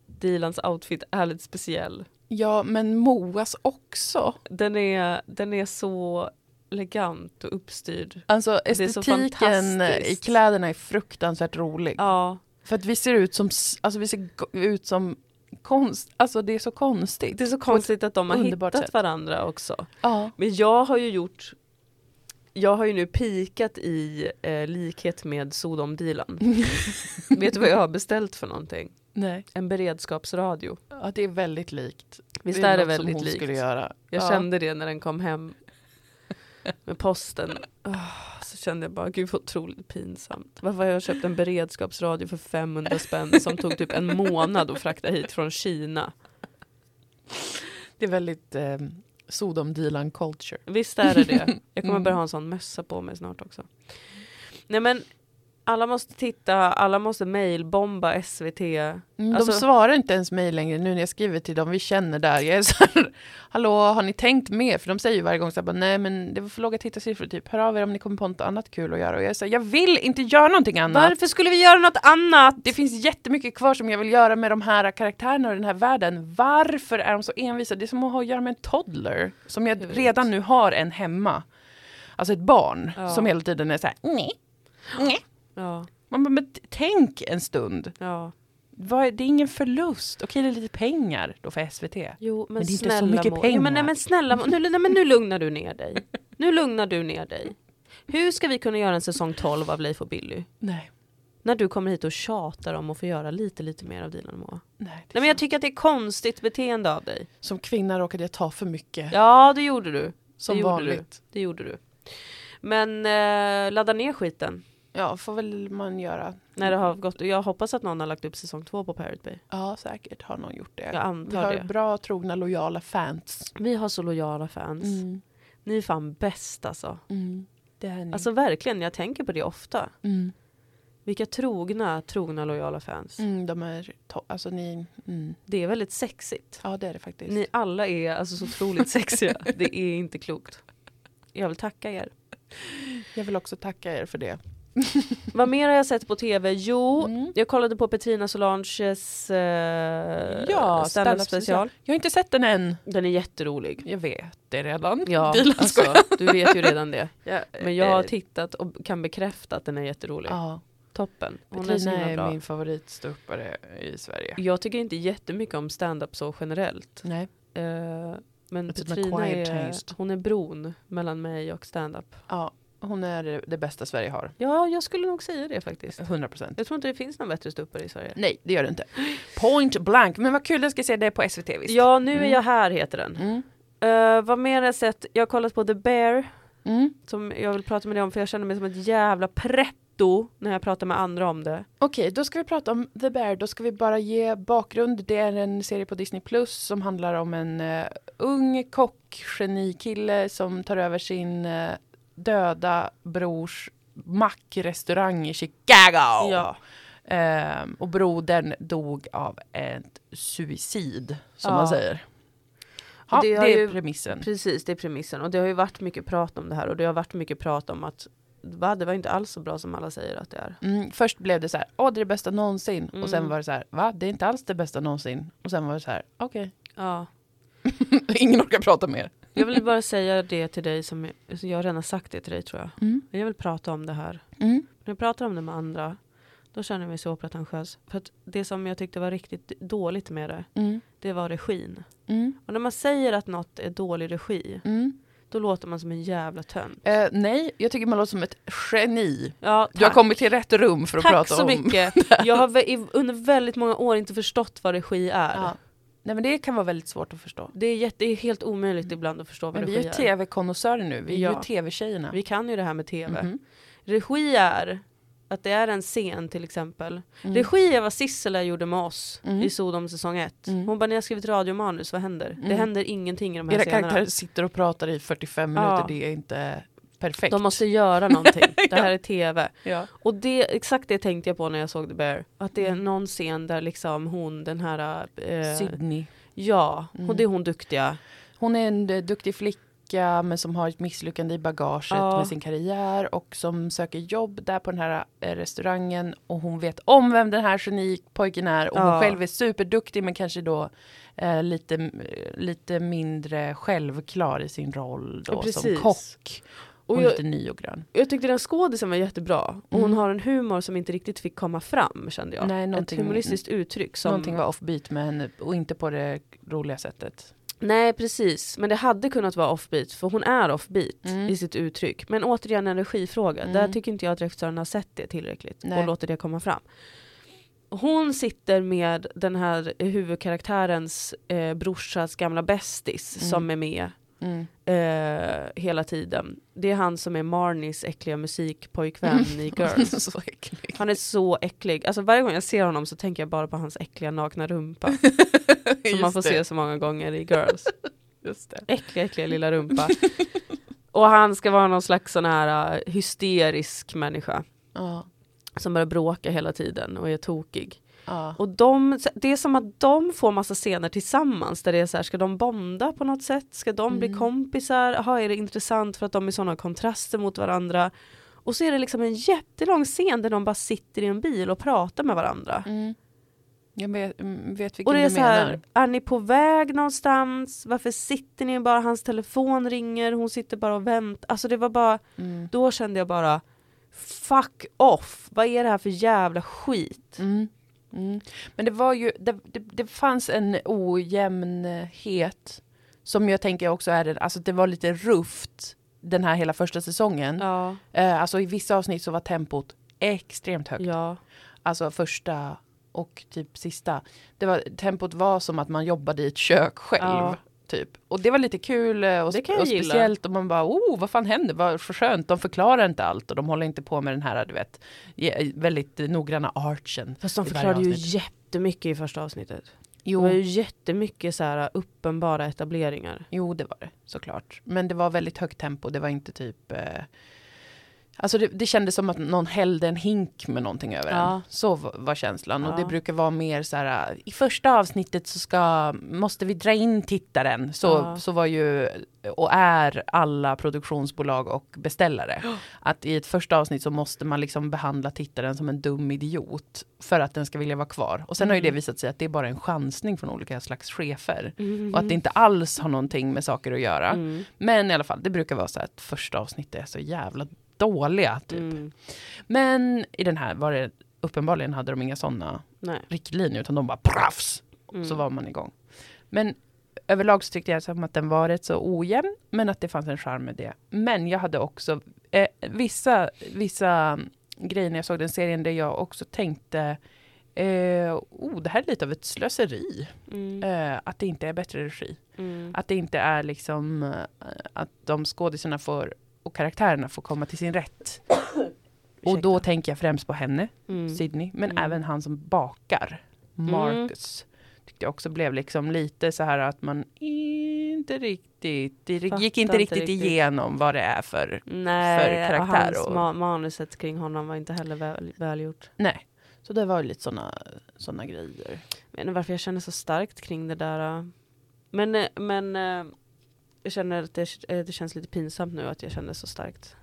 Dilans outfit är lite speciell. Ja, men Moas också. Den är, den är så elegant och uppstyrd. Alltså estetiken i kläderna är fruktansvärt rolig. Ja, För att vi ser ut som, alltså vi ser ut som konst, alltså det är så konstigt. det är så konstigt att de har hittat sätt. varandra också. Ja. Men jag har ju gjort jag har ju nu pikat i eh, likhet med Sodom Dilan. Vet du vad jag har beställt för någonting? Nej, En beredskapsradio. ja, det är väldigt likt. Visst det är det något som väldigt likt? skulle göra. Jag ja. kände det när den kom hem med posten. Ah, så kände jag bara, gud vad otroligt pinsamt. Varför har jag köpt en beredskapsradio för 500 spänn som tog typ en månad att frakta hit från Kina? Det är väldigt eh, Sodom Dilan culture. Visst är det det? Jag kommer Mm. börja ha en sån mössa på mig snart också. Nej men, alla måste titta, alla måste mailbomba SVT. Mm, Alltså- de svarar inte ens mig längre nu när jag skriver till dem vi känner där. Jag är så här, hallå har ni tänkt mer? För de säger ju varje gång så här, nej men det var för låga tittarsiffror typ. Hör av er om ni kommer på något annat kul att göra. Och jag här, jag vill inte göra någonting annat. Varför skulle vi göra något annat? Det finns jättemycket kvar som jag vill göra med de här karaktärerna och den här världen. Varför är de så envisa? Det är som att ha att göra med en toddler. Som jag, Jag redan nu har en hemma. Alltså ett barn Ja. som hela tiden är så här, nej, nej. Ja, Man bara, men tänk en stund. ja. Vad är, det är ingen förlust. Okej, det är lite pengar då för SVT. Jo men, Men det är inte så mycket Jo, pengar. men, nej, men snälla nu, nej, men nu lugnar du ner dig. Nu lugnar du ner dig. Hur ska vi kunna göra en säsong 12 av Leif och Billy? Nej. När du kommer hit och tjatar om att få göra lite lite mer av Dilan och Moa. Nej, Nej men jag tycker att det är konstigt beteende av dig. Som kvinna råkade jag ta för mycket. Ja det gjorde du. som det gjorde vanligt. Det gjorde du. Men eh, ladda ner skiten. Ja, får väl man göra. När det har gått. Jag hoppas att någon har lagt upp säsong två på Pirate Bay. Ja, säkert har någon gjort det. Jag Vi antar har det. bra, trogna, lojala fans. Vi har så lojala fans. Mm. Ni är fan bäst alltså. Mm. Det är ni. Alltså verkligen, jag tänker på det ofta. mm. Vilka trogna, trogna lojala fans. Mm, de är alltså ni, mm. Det är väldigt sexigt. Ja, det är det faktiskt. Ni alla är alltså så otroligt sexiga. Det är inte klokt. Jag vill tacka er. Jag vill också tacka er för det. Vad mer har jag sett på tv? Jo, Mm. jag kollade på Petrina Solanges eh, Ja, stand-up special. Jag har inte sett den än. Den är jätterolig. Jag vet det redan. Ja, alltså, du vet ju redan det. Men jag har Eh, tittat och kan bekräfta att den är jätterolig. Ja, Toppen. Hon är Petrina är bra. min favoritståuppare i Sverige. Jag tycker inte jättemycket om stand-up så generellt. Nej. Eh, men It's Petrina är, hon är bron mellan mig och stand-up. Ja, hon är det, bästa Sverige har. Ja, jag skulle nog säga det faktiskt. 100 procent. Jag tror inte det finns någon bättre ståuppare i Sverige. Nej, det gör det inte. Point blank. Men vad kul, jag ska se det på SVT visst? Ja, nu är Mm. jag här heter den. Mm. Uh, vad mer har jag sett? Jag har kollat på The Bear. Mm. Som jag vill prata med dig om för jag känner mig som ett jävla pretto när jag pratar med andra om det. Okej, då ska vi prata om The Bear. Då ska vi bara ge bakgrund. Det är en serie på Disney Plus som handlar om en uh, ung kockgenikille som tar över sin eh, döda brors mackrestaurang i Chicago. Ja. Ehm, och brodern dog av ett suicid, som Ja. man säger. Ja, det det, är ju- premissen. Precis, det är premissen. Och det har ju varit mycket prat om det här och det har varit mycket prat om att va, det var inte alls så bra som alla säger att det är. Mm, först blev det så här, åh det är det bästa någonsin. Och sen Mm. var det så här, va? Det är inte alls det bästa någonsin. Och sen var det så här, okej. Ja. Ingen orkar prata mer. Jag vill bara säga det till dig som jag, har redan sagt det till dig tror jag. Mm. Jag vill prata om det här. Mm. När jag pratar om det med andra då känner jag mig så pretentiös. För att det som jag tyckte var riktigt dåligt med det, Mm. det var regin. Mm. Och när man säger att något är dålig regi, Mm. då låter man som en jävla tönt. Eh, nej, jag tycker man låter som ett geni. Ja, Du har tack. kommit till rätt rum för att Tack prata så om... mycket. Jag har under väldigt många år inte förstått vad regi är. Ja. Nej men det kan vara väldigt svårt att förstå. Det, är jätte, det är helt omöjligt ibland att förstå vad Men vi regi är är. tv-konnässörer nu, vi är Ja. ju tv-tjejerna. Vi kan ju det här med tv. Mhm. Regi är att det är en scen till exempel. Mm. Regi är vad Sissela gjorde med oss Mm. i Sodom säsong 1. Mm. Hon bara, ni har skrivit radiomanus, vad händer? Det Mm. händer ingenting i de här Era scenerna. karaktärer sitter och pratar i 45 minuter, Ja. det är inte perfekt. De måste göra någonting. Det här är tv. ja. Och det, exakt det tänkte jag på när jag såg The Bear. Att det är Mm. någon scen där liksom hon, den här... Eh, Sydney. ja, Mm. och det är hon duktiga. Hon är en eh, duktig flicka men som har ett misslyckande i bagaget Ja. med sin karriär och som söker jobb där på den här eh, restaurangen och hon vet om vem den här genikpojken är och Ja. hon själv är superduktig men kanske då eh, lite, eh, lite mindre självklar i sin roll då Ja, som kock. Och, Och jag, lite ny och grön. jag tyckte den skådisen var jättebra. Och hon Mm. har en humor som inte riktigt fick komma fram kände jag. Nej, Ett humoristiskt uttryck. Som, Någonting var offbeat med henne och inte på det roliga sättet. Nej precis, men det hade kunnat vara offbeat för hon är offbeat Mm. i sitt uttryck. Men återigen en regifråga, Mm. där tycker inte jag att regissören har sett det tillräckligt Nej. och låter det komma fram. Hon sitter med den här huvudkaraktärens eh, brorsas gamla bästis Mm. som är med Mm. eh, hela tiden. Det är han som är Marnies äckliga musikpojkvän i Girls. Han är så äcklig. Alltså varje gång jag ser honom så tänker jag bara på hans äckliga nakna rumpa. som man får det. se så många gånger i Girls. Just det. Äckliga, äckliga lilla rumpa. och han ska vara någon slags sån här uh, hysterisk människa. Ja. Som börjar bråka hela tiden och är tokig. Ja. Och de, det är som att de får massa scener tillsammans där det är så här, ska de bonda på något sätt? Ska de bli Mm. kompisar? Jaha, är det intressant för att de är sådana kontraster mot varandra? Och så är det liksom en jättelång scen där de bara sitter i en bil och pratar med varandra. Mm. Jag vet, mm, vet vilken Och det är så menar. här, är ni på väg någonstans? Varför sitter ni bara? Hans telefon ringer, hon sitter bara och väntar. Alltså det var bara, Mm. då kände jag bara Fuck off! Vad är det här för jävla skit? Mm. Mm. Men det var ju, det, det, det fanns en ojämnhet som jag tänker också är alltså det var lite rufft den här hela första säsongen. Ja, Eh, alltså i vissa avsnitt så var tempot extremt högt. ja, Alltså första och typ sista. Det var, tempot var som att man jobbade i ett kök själv. Ja. Typ. Och det var lite kul eh, och, Det jag och speciellt och man bara oh vad fan händer, vad för skönt, de förklarar inte allt och de håller inte på med den här du vet väldigt noggranna archen. Fast de förklarade ju jättemycket i första avsnittet. Det Jo, var ju jättemycket så här uppenbara etableringar. jo det var det såklart. Men det var väldigt högt tempo, det var inte typ eh, Alltså det, det kändes som att någon hällde en hink med någonting över Ja. en. Så var, känslan. Och Ja. det brukar vara mer så här, i första avsnittet så ska, måste vi dra in tittaren. Så, Ja. så var ju, och är alla produktionsbolag och beställare. Att i ett första avsnitt så måste man liksom behandla tittaren som en dum idiot. För att den ska vilja vara kvar. Och sen har ju det Mm. visat sig att det är bara en chansning från olika slags chefer. Mm. Och att det inte alls har någonting med saker att göra. Mm. Men i alla fall, det brukar vara så att första avsnittet är så jävla dåliga. Typ. Mm. Men i den här var det uppenbarligen hade de inga sådana riktlinjer utan de bara praffs Mm. så var man igång. Men överlag så tyckte jag som att den var rätt så ojämn men att det fanns en charm med det. Men jag hade också eh, vissa, vissa grejer när jag såg den serien där jag också tänkte eh, oh, det här är lite av ett slöseri. Mm. Eh, att det inte är bättre regi. Mm. Att det inte är liksom eh, att de skådisarna får och karaktärerna får komma till sin rätt. Och då tänker jag främst på henne, Mm. Sydney, men Mm. även han som bakar, Marcus. Tyckte jag också blev liksom lite så här att man inte riktigt, det gick inte inte riktigt, riktigt. igenom vad det är för, Nej, för och karaktär hans och- ma- manuset kring honom var inte heller väl, välgjort. nej. Så det var ju lite sådana såna grejer. Inte varför jag känner så starkt kring det där. äh. Men, äh, men äh, jag känner att det, äh, det känns lite pinsamt nu att jag känner så starkt.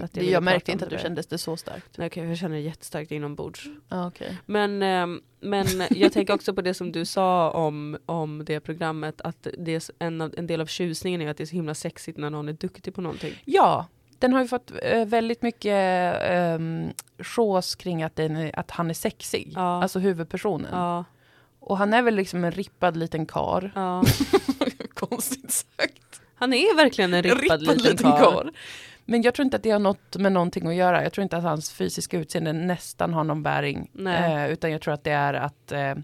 Att Jag, jag märkte inte att du det. kände det så starkt. Nej, okej, jag känner det jättestarkt inombords. Ah, okay. Men, ähm, men jag tänker också på det som du sa om, om det programmet, att det är en, av, en del av tjusningen är att det är så himla sexigt när någon är duktig på någonting. Ja, den har ju fått eh, väldigt mycket um, sjås kring att, den att han är sexig. Ja. Alltså huvudpersonen. Ja, Och han är väl liksom en rippad liten kar. ja. Konstigt sagt. Han är verkligen en rippad, liten, karl. karl. Men jag tror inte att det har något med någonting att göra. Jag tror inte att hans fysiska utseende nästan har någon bäring. Eh, utan jag tror att det är att, eh,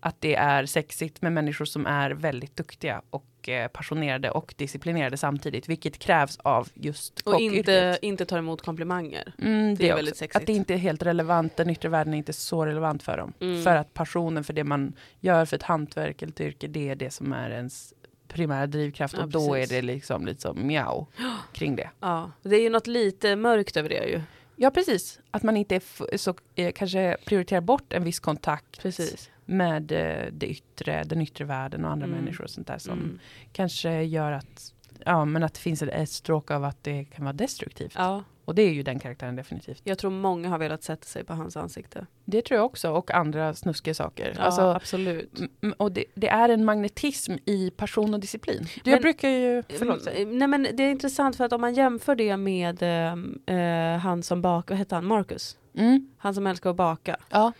att det är sexigt med människor som är väldigt duktiga och eh, passionerade och disciplinerade samtidigt. Vilket krävs av just Och inte, inte tar emot komplimanger. Mm, Det är också. väldigt sexigt. Att det inte är helt relevant, den yttre världen är inte så relevant för dem. Mm. För att passionen för det man gör för ett hantverk eller ett yrke, det är det som är ens primära drivkraft. Ja, och då precis. är det liksom lite som mjau kring det. Ja, det är ju något lite mörkt över det ju. Ja, precis. Att man inte är så, eh, kanske prioriterar bort en viss kontakt Precis. med eh, det yttre, den yttre världen och andra Mm. människor och sånt där som Mm. kanske gör att Ja, men att det finns ett- ett stråk av att det kan vara destruktivt. Ja, Och det är ju den karaktären definitivt. jag tror många har velat sätta sig på hans ansikte. Det tror jag också, och andra snuskiga saker. Ja, alltså, absolut. och det, det är en magnetism i passion och disciplin. jag Men- brukar ju... Förlåt. Mm, Nej men det är intressant för att om man jämför det med eh, eh, han som bakar, vad hette han, Marcus? Mm, Han som älskar att baka. ja.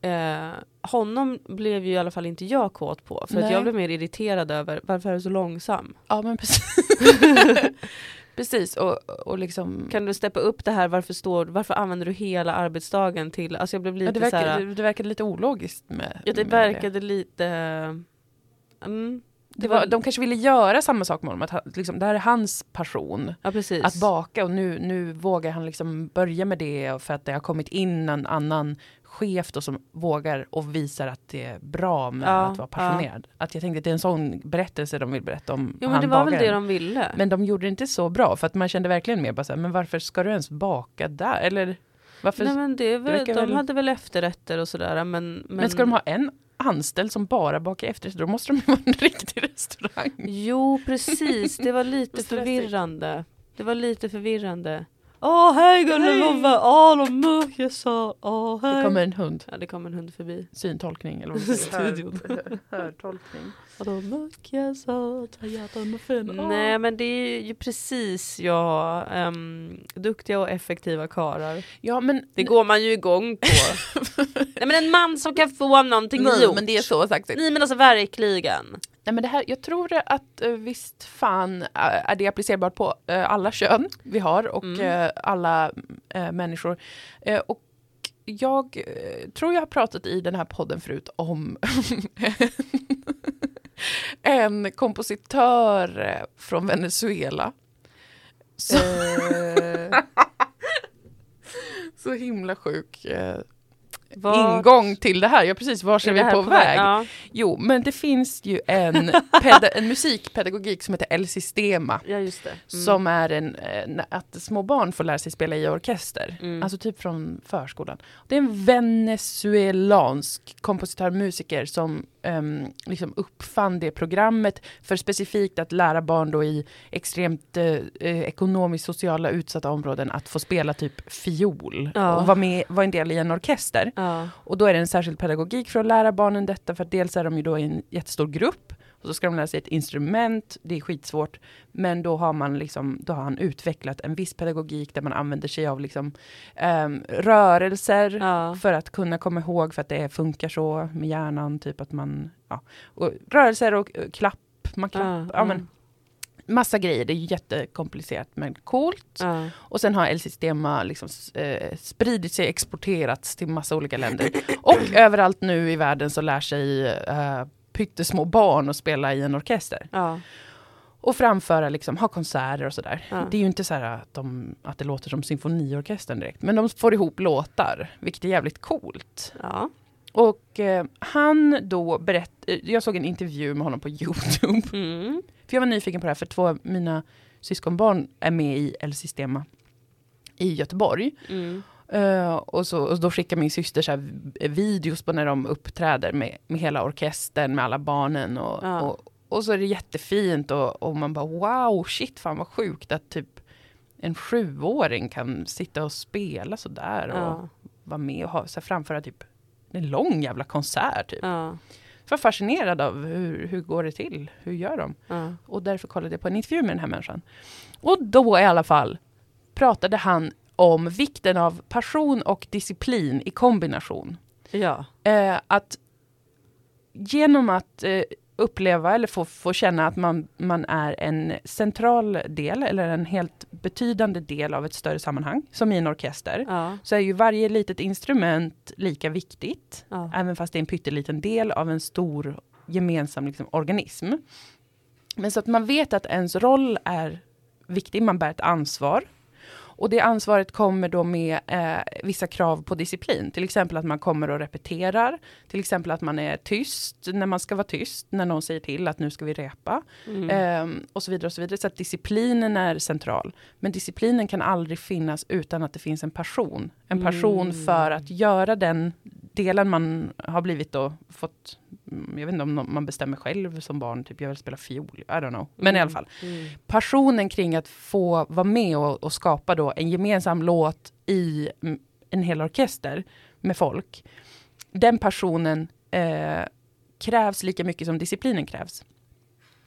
Eh, honom blev ju i alla fall inte jag kåt på. För att Nej. jag blev mer irriterad över varför är du så långsam? ja, men precis. precis, och, och liksom... Kan du steppa upp det här, varför, står, varför använder du hela arbetsdagen till, alltså jag blev lite ja, det, så här, verkar, det, det verkade lite ologiskt med, ja det med verkade lite, mm, Det var, de kanske ville göra samma sak med honom, att liksom, det här är hans passion. ja. Att baka och nu, nu vågar han liksom börja med det för att det har kommit in en annan chef då som vågar och visar att det är bra med Ja, att vara passionerad. Att jag tänkte att det är en sån berättelse de vill berätta om Jo men det var väl det de ville. Men de gjorde det inte så bra för att man kände verkligen mer bara så här, men varför ska du ens baka där? Eller varför? Nej men det väl, de väl- hade väl efterrätter och sådär men, men, men... ska de ha en anställd som bara bakar efterrätter, då måste de ju vara en riktig restaurang. Jo precis, det var lite förvirrande. Det var lite förvirrande. Åh hej gullevovve, åh de mörka sa, åh hej. Det kommer en hund, Ja det kom en hund förbi. syntolkning eller vad. Studion. Hör- Hörtolkning. Och de mörka sa, Ta hjärtan med fin. Nej men det är ju precis ja, ehm, duktiga och effektiva karar. Ja men Det går man ju igång på. Nej men en man som kan få någonting Nej, gjort. men det är så sagt. Nej men alltså verkligen. Nej men det här, jag tror att eh, visst fan eh, är det applicerbart på eh, alla kön vi har och Mm. alla människor. Och jag tror jag har pratat i den här podden förut om en kompositör från Venezuela. Så, så himla sjuk Vart- ingång till det här. Ja precis, var är vi här på, väg? Ja, Jo, men det finns ju en, en musikpedagogik som heter El Sistema. ja just det. Mm. Som är en, att små barn får lära sig spela i orkester. Mm. Alltså typ från förskolan. Det är en venezuelansk kompositör, musiker som ehm, liksom uppfann det programmet för specifikt att lära barn då i extremt eh, ekonomiskt sociala utsatta områden att få spela typ fiol Ja. och vara, med, vara en del i en orkester. ja. Och då är det en särskild pedagogik för att lära barnen detta, för dels är de ju då i en jättestor grupp, och så ska de lära sig ett instrument, det är skitsvårt, men då har man liksom, då har han utvecklat en viss pedagogik där man använder sig av liksom, ehm, rörelser Ja. för att kunna komma ihåg, för att det funkar så med hjärnan, typ att man, ja, och rörelser och eh, klapp, man klapp, Ja, ja, men massa grejer, det är jättekomplicerat men coolt. ja. Och sen har El Sistema liksom, eh, spridit sig, exporterats till massa olika länder. Och överallt nu i världen så lär sig eh, pyttesmå barn att spela i en orkester. Ja. Och framföra, liksom, ha konserter och sådär. Ja. Det är ju inte så att, de, att det låter som symfoniorkestern direkt. Men de får ihop låtar, vilket är jävligt coolt. Och eh, han då berättade, jag såg en intervju med honom på Youtube. Mm. För jag var nyfiken på det här, för två av mina syskonbarn är med i El Sistema i Göteborg. Mm. Eh, och, så, och då skickar min syster så videos på när de uppträder med, med hela orkestern, med alla barnen. Och, Ja. och, och så är det jättefint och, och man bara wow, shit fan vad sjukt att typ en sjuåring kan sitta och spela sådär och Ja. vara med och ha, så här, framföra typ en lång jävla konsert. Typ. Ja. Jag var fascinerad av hur, hur går det till, hur gör de? Ja. Och därför kollade jag på en intervju med den här människan. Och då i alla fall pratade han om vikten av passion och disciplin i kombination. Ja. Eh, att genom att eh, uppleva eller få, få känna att man, man är en central del eller en helt betydande del av ett större sammanhang, som i en orkester, Ja. så är ju varje litet instrument lika viktigt, Ja. även fast det är en pytteliten del av en stor gemensam liksom, organism. Men så att man vet att ens roll är viktig, man bär ett ansvar. Och det ansvaret kommer då med eh, vissa krav på disciplin. Till exempel att man kommer och repeterar. Till exempel att man är tyst när man ska vara tyst. När någon säger till att nu ska vi repa. Mm. Ehm, och så vidare och så vidare. Så att disciplinen är central. Men disciplinen kan aldrig finnas utan att det finns en passion. En passion Mm. för att göra den delen man har blivit då fått. mm, Jag vet inte om man bestämmer själv som barn. Typ jag vill spela fiol. I don't know. Men i alla fall Mm. passionen kring att få vara med och, och skapa då en gemensam låt i mm, en hel orkester med folk. Den passionen eh, krävs lika mycket som disciplinen krävs.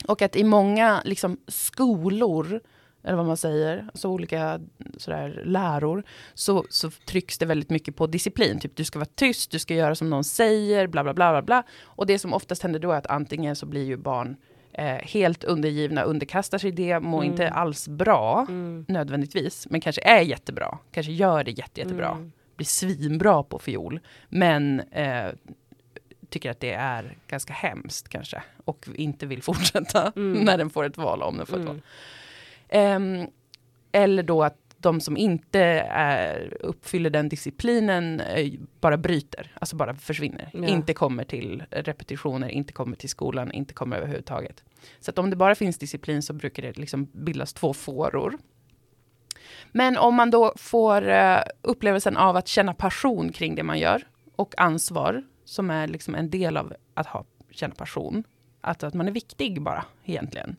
Och att i många liksom, skolor, eller vad man säger, alltså olika sådär, läror, så, så trycks det väldigt mycket på disciplin. Typ du ska vara tyst, du ska göra som någon säger, bla bla bla. bla, bla. Och det som oftast händer då är att antingen så blir ju barn eh, helt undergivna, underkastar sig det, mår Mm. inte alls bra Mm. nödvändigtvis, men kanske är jättebra, kanske gör det jätte, jättebra, Mm. blir svinbra på fiol, men eh, tycker att det är ganska hemskt kanske, och inte vill fortsätta Mm. när den får ett val, om den får ett val. Ehm, eller då att de som inte är, uppfyller den disciplinen eh, bara bryter, alltså bara försvinner. Ja. Inte kommer till repetitioner, inte kommer till skolan, inte kommer överhuvudtaget. Så att om det bara finns disciplin så brukar det liksom bildas två fåror. Men om man då får eh, upplevelsen av att känna passion kring det man gör och ansvar, som är liksom en del av att ha, känna passion, att, att man är viktig bara egentligen.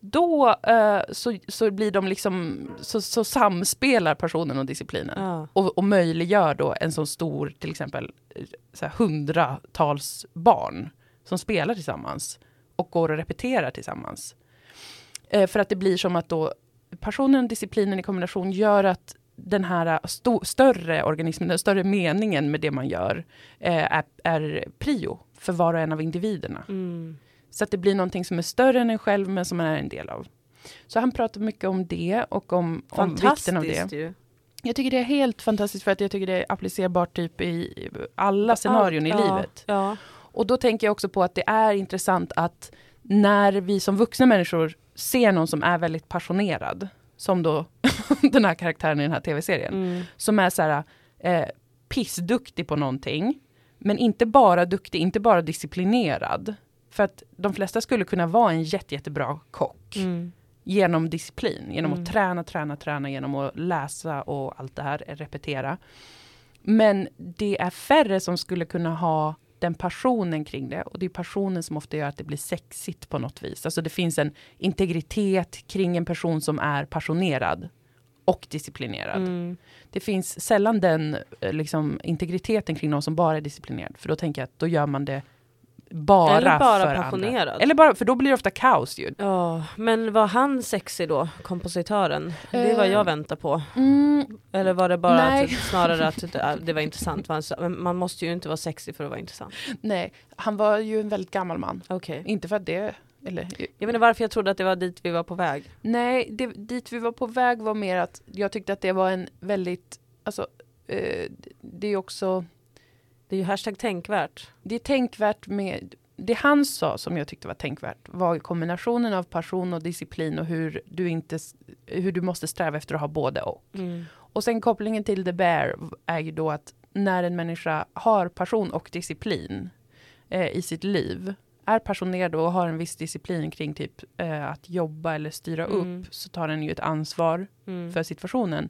Då eh, så, så blir de liksom, så, så samspelar passionen och disciplinen. Ja. Och, och möjliggör då en så stor, till exempel eh, så här, hundratals barn som spelar tillsammans och går och repeterar tillsammans. Eh, för att det blir som att då passionen och disciplinen i kombination gör att den här sto- större organismen, den större meningen med det man gör eh, är, är prio för var och en av individerna. Mm. Så att det blir någonting som är större än en själv men som man är en del av. Så han pratar mycket om det och om, om vikten av det. Fantastiskt ju. Jag tycker det är helt fantastiskt för att jag tycker det är applicerbart typ i alla scenarion i ja, livet. Ja. Och då tänker jag också på att det är intressant att när vi som vuxna människor ser någon som är väldigt passionerad, som då den här karaktären i den här tv-serien, Mm. som är så här eh, pissduktig på någonting, men inte bara duktig, inte bara disciplinerad. För att de flesta skulle kunna vara en jätte, jättebra kock Mm. genom disciplin, genom Mm. att träna, träna, träna, genom att läsa och allt det här, repetera. Men det är färre som skulle kunna ha den passionen kring det. Och det är passionen som ofta gör att det blir sexigt på något vis. Alltså det finns en integritet kring en person som är passionerad och disciplinerad. Mm. Det finns sällan den eh, liksom, integriteten kring någon som bara är disciplinerad. För då tänker jag att då gör man det bara, Eller bara för passionerad. andra. Eller bara, för då blir det ofta kaos ju. Ja, men var han sexig då, kompositören? Det är vad Eh, jag väntar på. Mm, Eller var det bara att, snarare att det, var intressant? man måste ju inte vara sexig för att vara intressant. nej, han var ju en väldigt gammal man. Okej. Inte för att det, eller Jag vet inte varför jag trodde att det var dit vi var på väg. nej, det, dit vi var på väg var mer att jag tyckte att det var en väldigt, alltså, eh, det är också, Det är ju hashtag tänkvärt. det är tänkvärt med, det han sa som jag tyckte var tänkvärt var kombinationen av passion och disciplin och hur du inte, hur du måste sträva efter att ha både och. Mm. Och sen kopplingen till The Bear är ju då att när en människa har passion och disciplin eh, i sitt liv, är passionerad och har en viss disciplin kring typ eh, att jobba eller styra Mm. upp, så tar den ju ett ansvar Mm. för situationen.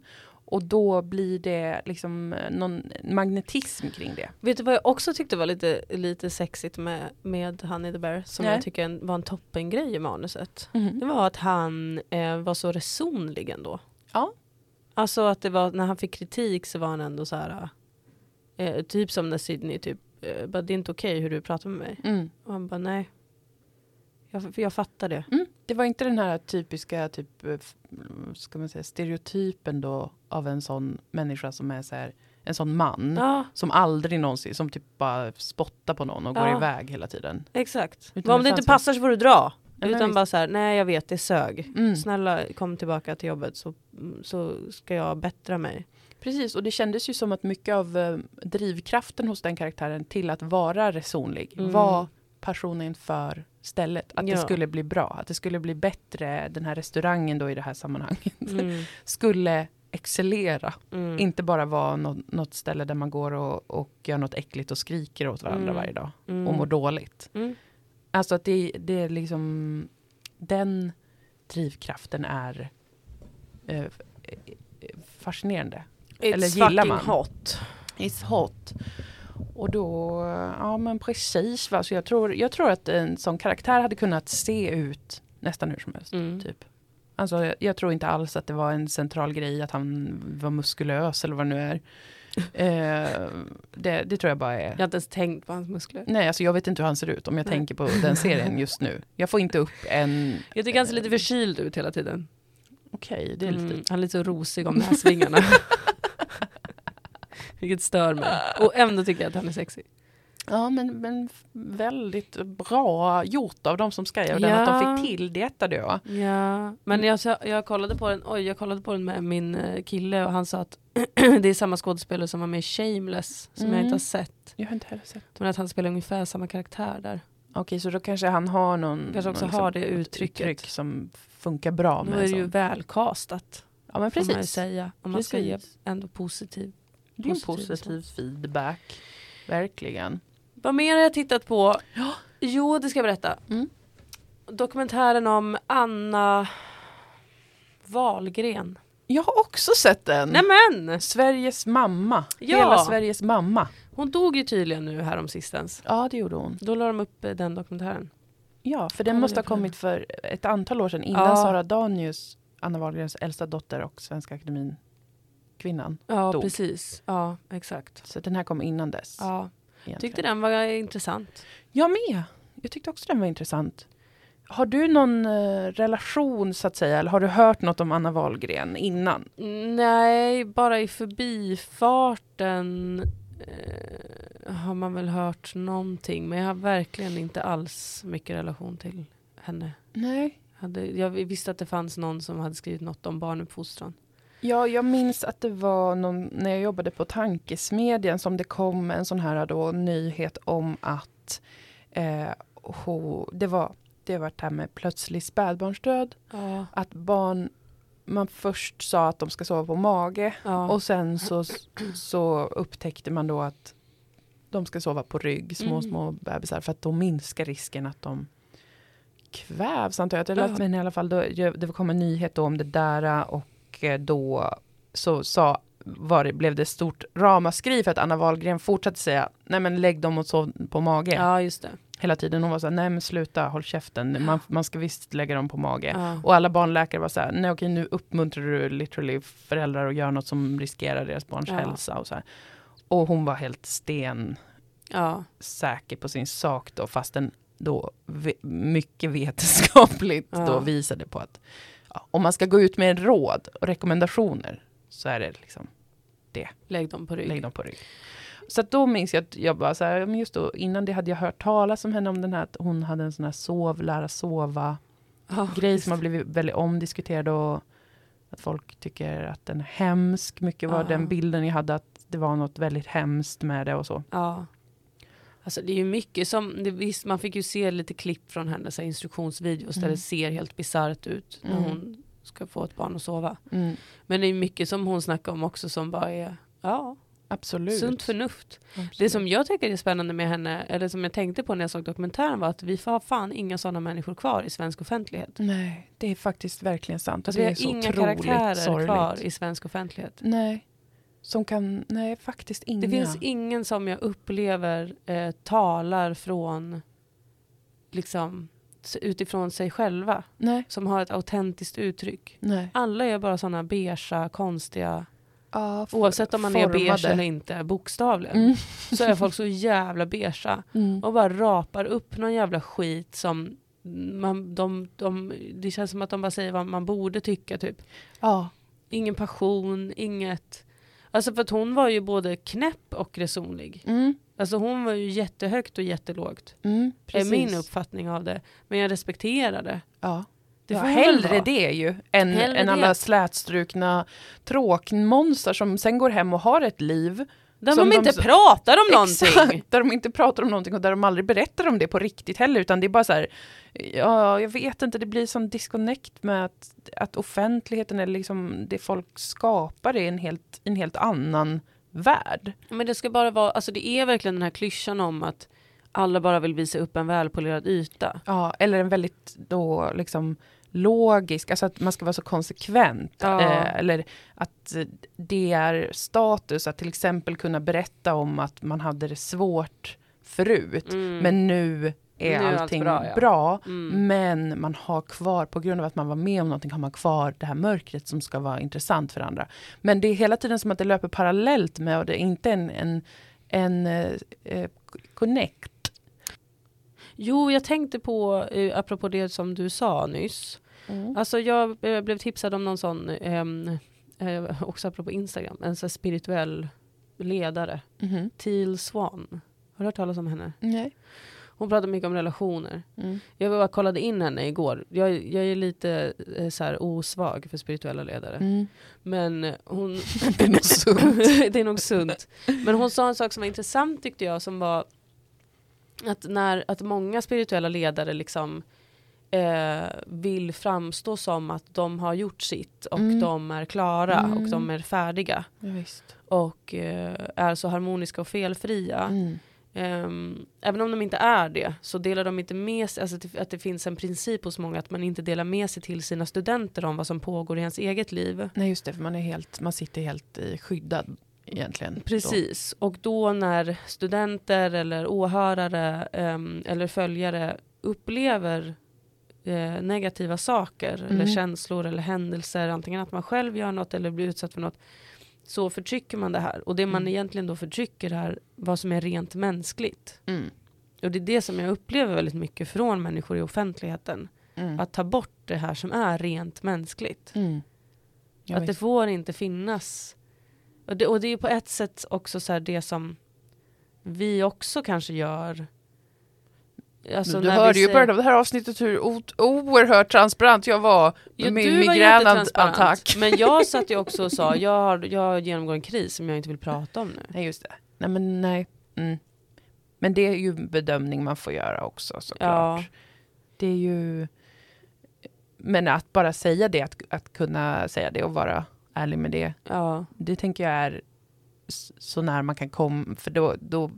Och då blir det liksom eh, någon magnetism kring det. Vet du vad jag också tyckte var lite, lite sexigt med, med Honey the Bear? Som Nej. jag tycker en, var en toppengrej i manuset. Det var att han eh, var så resonlig ändå. Ja. Alltså att det var, när han fick kritik så var han ändå så här. Eh, typ som när Sydney typ, eh, bara, det är inte okej hur du pratar med mig. Mm. Och han bara nej. Jag, jag fattar det. Mm. Det var inte den här typiska typ, eh, f- ska man säga, stereotypen då av en sån människa som är så här, en sån man. Ja, Som aldrig någonsin, som typ bara spottar på någon och går Ja. iväg hela tiden. exakt. Utan om det inte passar så får du dra. Men Utan visst. bara så här, nej jag vet det sög. Mm. Snälla kom tillbaka till jobbet så, så ska jag bättra mig. Precis, och det kändes ju som att mycket av eh, drivkraften hos den karaktären till att vara resonlig Mm. var passionen för stället. Att Ja. det skulle bli bra, att det skulle bli bättre. Den här restaurangen då i det här sammanhanget Mm. skulle excellera. Mm. Inte bara vara något, något ställe där man går och, och gör något äckligt och skriker åt varandra Mm. varje dag Mm. och mår dåligt. Mm. Alltså att det, det är liksom den drivkraften är eh, fascinerande. It's Eller gillar man? hot. It's hot. Och då, ja men precis va, så jag tror, jag tror att en sån karaktär hade kunnat se ut nästan hur som helst. Mm. Typ. Alltså jag, jag tror inte alls att det var en central grej att han var muskulös eller vad det nu är. eh, det, det tror jag bara är. Jag har inte ens tänkt på hans muskler. Nej, alltså jag vet inte hur han ser ut om jag Nej. tänker på den serien just nu. Jag får inte upp en... Jag tycker han ser lite förkyld ut hela tiden. Okej, det är lite... Mm, han är lite så rosig om näsvingarna. Vilket stör mig. Och ändå tycker jag att han är sexig. Ja, men, men väldigt bra gjort av de som skrev den, Ja. att de fick till detta då. Ja, men jag, jag, kollade på den, oj, jag kollade på den med min eh, kille och han sa att det är samma skådespelare som var med i Shameless som jag Mm. inte har sett. Jag har inte heller sett. Men att han spelar ungefär samma karaktär där. Okej, så då kanske han har någon... Kanske också någon har det uttrycket. uttryck som funkar bra Då med är en det ju välkastat. Ja, men Får man ju precis. säga. Om man ska ge Precis. ändå positiv. Det är en positiv feedback. Verkligen. Vad mer har jag tittat på? Jo, det ska jag berätta. Mm. Dokumentären om Anna Wahlgren. Jag har också sett den. Nämen! Sveriges mamma. Ja. Hela Sveriges mamma. Hon dog ju tydligen nu här sistens. Ja, det gjorde hon. Då la de upp eh, den dokumentären. Ja, för den Kollade måste ha kommit för ett antal år sedan innan Ja. Sara Danius, Anna Wahlgrens äldsta dotter och Svenska Akademin kvinnan. Ja, Dog. precis. Ja, exakt. Så den här kom innan dess. Ja. egentligen. Tyckte den var intressant. Jag med. Jag tyckte också den var intressant. Har du någon eh, relation så att säga, eller har du hört något om Anna Wahlgren innan? Nej, bara i förbifarten eh, har man väl hört någonting. Men jag har verkligen inte alls mycket relation till henne. Nej. Hade, jag visste att det fanns någon som hade skrivit något om barnuppfostran. Ja, jag minns att det var någon, när jag jobbade på Tankesmedjan som det kom en sån här då nyhet om att eh, ho, det var det varit det här med plötslig spädbarnsdöd. Ja. Att barn, man först sa att de ska sova på mage Ja. och sen så, så upptäckte man då att de ska sova på rygg, små, Mm. små bebisar, för att då minskar risken att de kvävs, antar jag. Eller, Ja. Men i alla fall, då, det kom en nyhet om det där och eh, då så sa, var det, blev det stort ramaskri för att Anna Wahlgren fortsatte säga, nej men lägg dem och sov på mage. ja, just det. Hela tiden, hon var så här, nej men sluta, håll käften, man, man ska visst lägga dem på mage. Ja. Och alla barnläkare var så här, nej okej nu uppmuntrar du literally föräldrar att göra något som riskerar deras barns Ja. hälsa och så här. Och hon var helt sten Ja. säker på sin sak då, fastän då mycket vetenskapligt då visade på att ja, om man ska gå ut med råd och rekommendationer så är det liksom Lägg dem på rygg. lägg dem på rygg. Så då minns jag att jag bara så här, men just då innan det hade jag hört talas om henne om den här att hon hade en sån här sov, lära sova Ja, grej just som har blivit väldigt omdiskuterad och att folk tycker att den är hemsk. Mycket var Ja. den bilden jag hade att det var något väldigt hemskt med det och så. Ja. Alltså det är ju mycket som, det, visst man fick ju se lite klipp från hennes instruktionsvideos där Mm. det ser helt bisarrt ut när Mm. hon ska få ett barn att sova. Mm, Men det är mycket som hon snackar om också som bara är, ja, absolut. sunt förnuft. Absolut. Det som jag tycker är spännande med henne, eller som jag tänkte på när jag såg dokumentären var att vi har fan inga sådana människor kvar i svensk offentlighet. Nej, det är faktiskt verkligen sant. Alltså det vi har inga karaktärer sorgligt. kvar i svensk offentlighet. Nej, som kan, nej faktiskt inga. Det finns ingen som jag upplever eh, talar från liksom utifrån sig själva. Nej, Som har ett autentiskt uttryck. nej. Alla är bara sådana beigea, konstiga, Ja, for- oavsett om man är beige formade. eller inte, bokstavligen. Mm. Så är folk så jävla beigea. Mm. Och bara rapar upp någon jävla skit som man, de, de, det känns som att de bara säger vad man borde tycka typ. Ja, Ingen passion, inget... Alltså för att hon var ju både knäpp och resonlig. mm. Alltså hon var ju jättehögt och jättelågt. Mm. är min uppfattning av det. Men jag respekterar det. Ja. Det ja, hellre vara. det ju än, Hellre än det. alla slätstrukna tråkmonster som sen går hem och har ett liv. Där de inte de- pratar om någonting. Exakt, där de inte pratar om någonting och där de aldrig berättar om det på riktigt heller utan det är bara så här, ja jag vet inte, det blir sån disconnect med att, att offentligheten eller liksom det folk skapar är en helt, en helt annan värld. Men det ska bara vara, alltså det är verkligen den här klyschan om att alla bara vill visa upp en välpolerad yta. Ja, eller en väldigt då liksom logisk, alltså att man ska vara så konsekvent. Ja. Eh, eller att det är status att till exempel kunna berätta om att man hade det svårt förut. Mm. Men nu är Nu är allt allting bra, bra. ja. Mm. Men man har kvar, på grund av att man var med om någonting, har man kvar det här mörkret som ska vara intressant för andra. Men det är hela tiden som att det löper parallellt med och det är inte en, en, en eh, eh, connect. Jo, jag tänkte på, eh, apropå det som du sa nyss. Mm. Alltså jag eh, blev tipsad om någon sån, ehm, eh, också apropå Instagram, en sån spirituell ledare. Mhm. Teal Swan. Har du hört talas om henne? Nej. Hon pratar mycket om relationer. Mm. Jag bara kollade in henne igår. Jag, jag är lite eh, så här osvag för spirituella ledare. Mm. Men hon... Det är nog sunt. det är nog sunt. Men hon sa en sak som var intressant tyckte jag som var att, när, att många spirituella ledare liksom eh, vill framstå som att de har gjort sitt och Mm. de är klara och Mm. de är färdiga visst. och eh, är så harmoniska och felfria. Mm. Ehm, även om de inte är det så delar de inte med sig, alltså att det, att det finns en princip hos många att man inte delar med sig till sina studenter om vad som pågår i ens eget liv. Nej just det, för man, är helt, man sitter helt i skyddad egentligen. Precis, och då när studenter eller åhörare ehm, eller följare upplever eh, negativa saker eller Mm. känslor eller händelser, antingen att man själv gör något eller blir utsatt för något, så förtrycker man det här. Och det man Mm. egentligen då förtrycker är vad som är rent mänskligt. Då. Mm. Och det är det som jag upplever väldigt mycket från människor i offentligheten. Mm. Att ta bort det här som är rent mänskligt. Mm. Att det visst. får inte finnas. Och det, och det är på ett sätt också så här det som vi också kanske gör. Alltså du hörde ju i början av det här avsnittet hur o- oerhört transparent jag var Ja, med min du var migränattack. Men jag satt ju också och sa, jag, har, jag genomgår en kris som jag inte vill prata om nu. Nej just det. Nej men nej. Mm. Men det är ju en bedömning man får göra också såklart. det är ju... Men att bara säga det, att, att kunna säga det och vara ärlig med det, Ja. det tänker jag är så när man kan komma, för då, då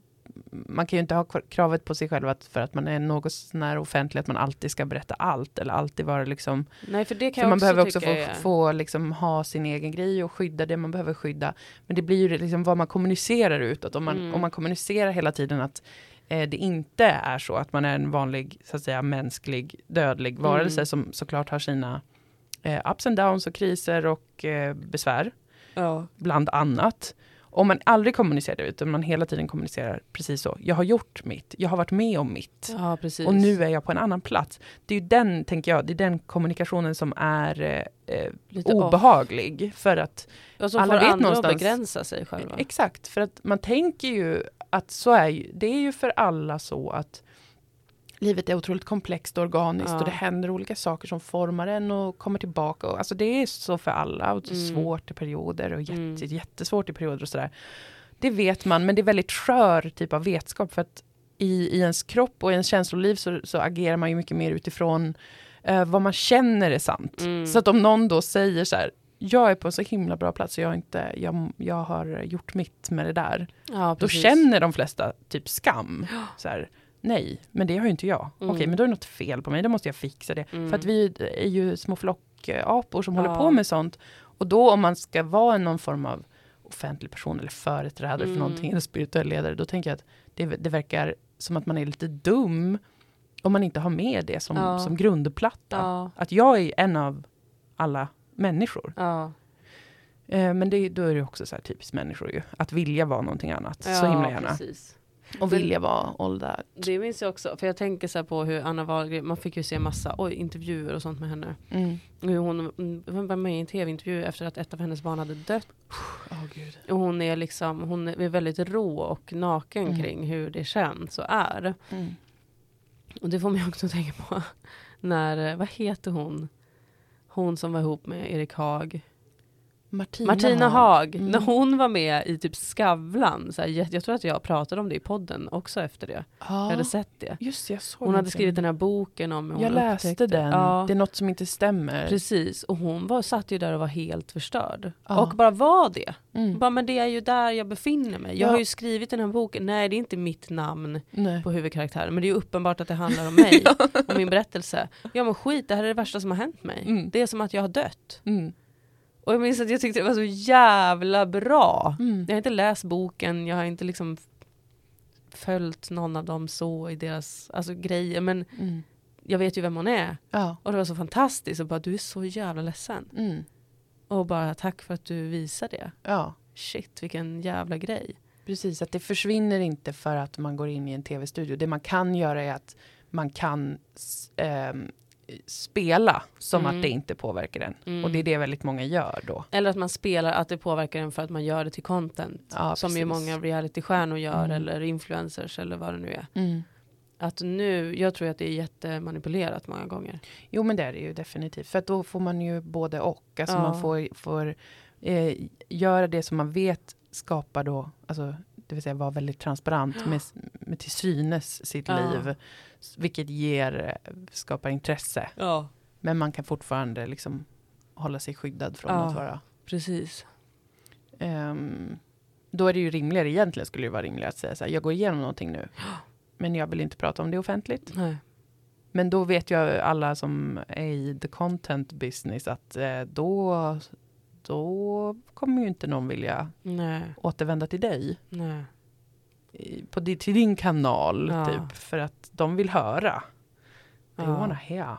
man kan ju inte ha kravet på sig själv att för att man är något sånär offentlig att man alltid ska berätta allt eller alltid vara liksom Nej för det kan För jag man också behöver också få, få liksom ha sin egen grej och skydda det man behöver skydda. Men det blir ju liksom vad man kommunicerar utåt. Om man, Mm. om man kommunicerar hela tiden att eh, det inte är så att man är en vanlig, så att säga, mänsklig, dödlig varelse Mm. som såklart har sina eh, ups and downs och kriser och eh, besvär, Ja. bland annat. Om man aldrig kommunicerar det, utan man hela tiden kommunicerar precis så. Jag har gjort mitt, jag har varit med om mitt. ja. Och nu är jag på en annan plats. Det är ju den, tänker jag, det är den kommunikationen som är eh, eh, Lite off. obehaglig. För att, Och så alla får vet andra någonstans- att begränsa sig själva. exakt, för att man tänker ju att så är ju, det är ju för alla så att livet är otroligt komplext och organiskt Ja. och det händer olika saker som formar en och kommer tillbaka. Och, alltså det är så för alla och Mm. svårt i perioder och jätte, Mm. jättesvårt i perioder och sådär. Det vet man, men det är väldigt skör typ av vetskap för att i, i ens kropp och i ens känsloliv så, så agerar man ju mycket mer utifrån eh, vad man känner är sant. Mm. Så att om någon då säger så här, jag är på en så himla bra plats och jag, inte, jag, jag har gjort mitt med det där. ja, Då känner de flesta typ skam. Så här, Nej, men det har ju inte jag. Mm. Okej, men då är det något fel på mig, då måste jag fixa det. Mm. För att vi är ju små flockapor som Ja. håller på med sånt. Och då om man ska vara någon form av offentlig person eller företrädare Mm. för någonting, eller spirituell ledare, då tänker jag att det, det verkar som att man är lite dum om man inte har med det som, Ja. som grundplatta. Ja. Att jag är en av alla människor. Ja. Eh, men det, då är det också så här typiskt människor ju. Att vilja vara någonting annat. så himla gärna. Precis. Och vilja vara all that. Det minns jag också, för jag tänker så här på hur Anna Wahlgren, man fick ju se massa oj, intervjuer och sånt med henne. Mm. Hur hon, mm, hon var med i en tv-intervju efter att ett av hennes barn hade dött. Oh, Gud. Och hon är liksom, hon är väldigt rå och naken Mm. kring hur det känns och är. Mm. Och det får mig också att tänka på när, vad heter hon? Hon som var ihop med Erik Haag. Martina, Martina Haag. Mm. När hon var med i typ Skavlan. Så här, jag, jag tror att jag pratade om det i podden också efter det. Jag Ja, hade sett det. just det, jag såg Hon hade inte skrivit den här boken om hur hon Jag läste upptäckte. den. Ja. Det är något som inte stämmer. Precis, och hon var, satt ju där och var helt förstörd. Ja. Och bara var det. Mm. Bara, men det är ju där jag befinner mig. Jag Ja. har ju skrivit den här boken. Nej, det är inte mitt namn Nej. på huvudkaraktären. Men det är ju uppenbart att det handlar om mig och min berättelse. Ja men skit, det här är det värsta som har hänt mig. Mm. Det är som att jag har dött. Mm. Och jag minns att jag tyckte det var så jävla bra. Mm. Jag har inte läst boken, jag har inte liksom följt någon av dem så i deras alltså, grejer. Men Mm. jag vet ju vem hon är. Ja. Och det var så fantastiskt och bara du är så jävla ledsen. Mm. Och bara tack för att du visar det. ja, Shit vilken jävla grej. precis. Att det försvinner inte för att man går in i en tv-studio. Det man kan göra är att man kan ehm, spela som Mm. att det inte påverkar en. Mm. Och det är det väldigt många gör då. Eller att man spelar att det påverkar en för att man gör det till content. Ja, som ju precis. många realitystjärnor gör Mm. eller influencers eller vad det nu är. Mm. Att nu, jag tror att det är jättemanipulerat många gånger. Jo men det är det ju definitivt. För att då får man ju både och. Alltså Ja. man får, får eh, göra det som man vet skapar då, alltså, det vill säga vara väldigt transparent med, med till synes sitt Ja. liv. Vilket ger, eh, skapar intresse. Ja. Men man kan fortfarande liksom hålla sig skyddad från Ja. att vara Precis. Ehm, då är det ju rimligare, egentligen skulle det vara rimligare att säga så här, jag går igenom någonting nu. Men jag vill inte prata om det offentligt. Nej. Men då vet ju alla som är i the content business att eh, då, då kommer ju inte någon vilja Nej. återvända till dig. Nej. På, till din kanal Ja. typ. För att de vill höra. They Ja. wanna hear.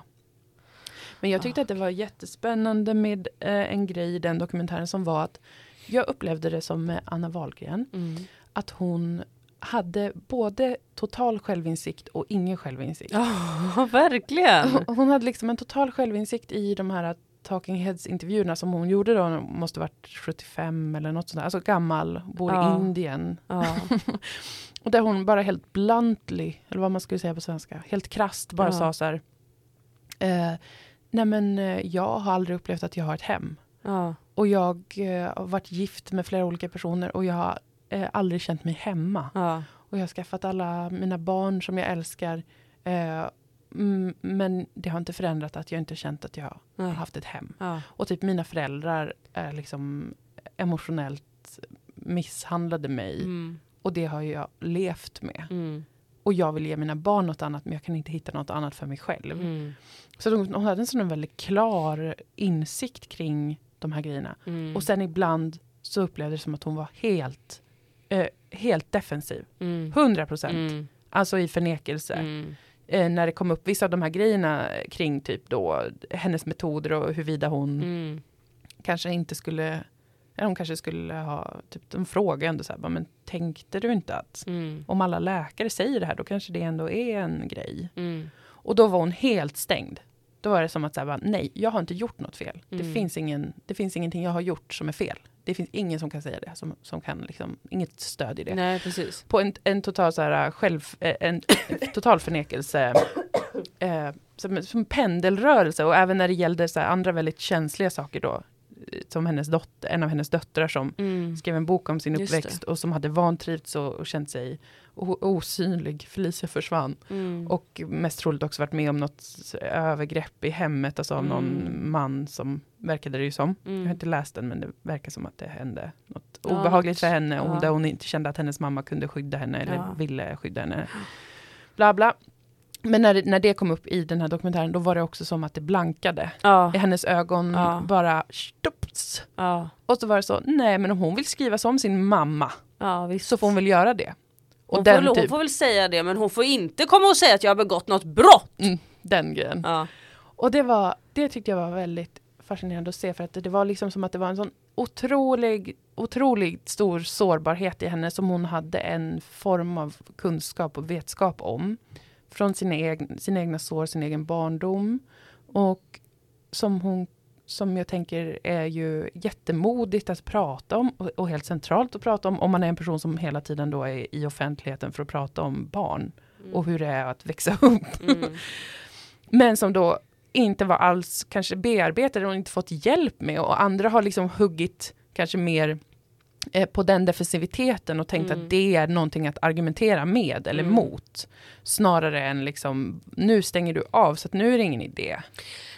Men jag tyckte att det var jättespännande med eh, en grej i den dokumentären som var att jag upplevde det som med Anna Wahlgren. Mm. Att hon hade både total självinsikt och ingen självinsikt. Ja, verkligen. Hon- Hon hade liksom en total självinsikt i de här Talking Heads-intervjuerna som hon gjorde då, måste varit 75 eller något sånt där, alltså gammal, bor Ja. i Indien. Ja. Och där hon bara helt bluntly, eller vad man skulle säga på svenska, helt krasst bara Ja. sa så här. Eh, Nej men eh, jag har aldrig upplevt att jag har ett hem. Och jag eh, har varit gift med flera olika personer och jag har eh, aldrig känt mig hemma. Och jag har skaffat alla mina barn som jag älskar. Eh, mm, men det har inte förändrat att jag inte känt att jag har haft ett hem. Ja. Och typ mina föräldrar är liksom emotionellt misshandlade mig. Mm. Och det har jag levt med. Mm. Och jag vill ge mina barn något annat men jag kan inte hitta något annat för mig själv. Mm. Så hon hon hade en sån väldigt klar insikt kring de här grejerna. Mm. Och sen ibland så upplevde det som att hon var helt, eh, helt defensiv. Mm. 100 procent. Alltså i förnekelse. Eh, när det kom upp vissa av de här grejerna kring typ då hennes metoder och huruvida hon Mm. kanske inte skulle eller hon kanske skulle ha, typ, de frågar ändå så här, "Va, men tänkte du inte att Mm. om alla läkare säger det här, då kanske det ändå är en grej. Mm. Och då var hon helt stängd. Då var det som att säga, nej, jag har inte gjort något fel. Det, Mm. finns ingen, det finns ingenting jag har gjort som är fel. Det finns ingen som kan säga det, som, som kan liksom, inget stöd i det. Nej, precis. På en, en total så här, själv, eh, en total förnekelse, eh, som, som pendelrörelse och även när det gällde så här, andra väldigt känsliga saker då, eh, som hennes dotter, en av hennes döttrar som Mm. skrev en bok om sin Just det. uppväxt och som hade vantrivts och, och känt sig osynlig. Felicia försvann. Mm. Och mest troligt också varit med om något övergrepp i hemmet, alltså av någon Mm. man som verkade det ju som. Jag har Mm. inte läst den men det verkar som att det hände något Ja, obehagligt för henne och ja. där hon inte kände att hennes mamma kunde skydda henne eller Ja. ville skydda henne. Bla bla. Men när det, när det kom upp i den här dokumentären då var det också som att det blankade. Ja. I hennes ögon Ja. bara stopps. Ja. Och så var det så, nej men om hon vill skriva som sin mamma så får hon väl göra det. Och hon, den, får, väl- hon typ, får väl säga det, men hon får inte komma och säga att jag har begått något brott. mm, den grejen. Ja. Och det, var, det tyckte jag var väldigt fascinerande att se för att det var liksom som att det var en sån otrolig, otroligt stor sårbarhet i henne som hon hade en form av kunskap och vetskap om. Från sina, egna, sina egna sår, sin egen barndom. Och som hon som jag tänker är ju jättemodigt att prata om och, och helt centralt att prata om om man är en person som hela tiden då är i offentligheten för att prata om barn och hur det är att växa upp. Mm. Men som då inte var alls kanske bearbetade och inte fått hjälp med. Och andra har liksom huggit kanske mer eh, på den defensiviteten och tänkt Mm. att det är någonting att argumentera med eller Mm. mot. Snarare än liksom, nu stänger du av så att nu är det ingen idé.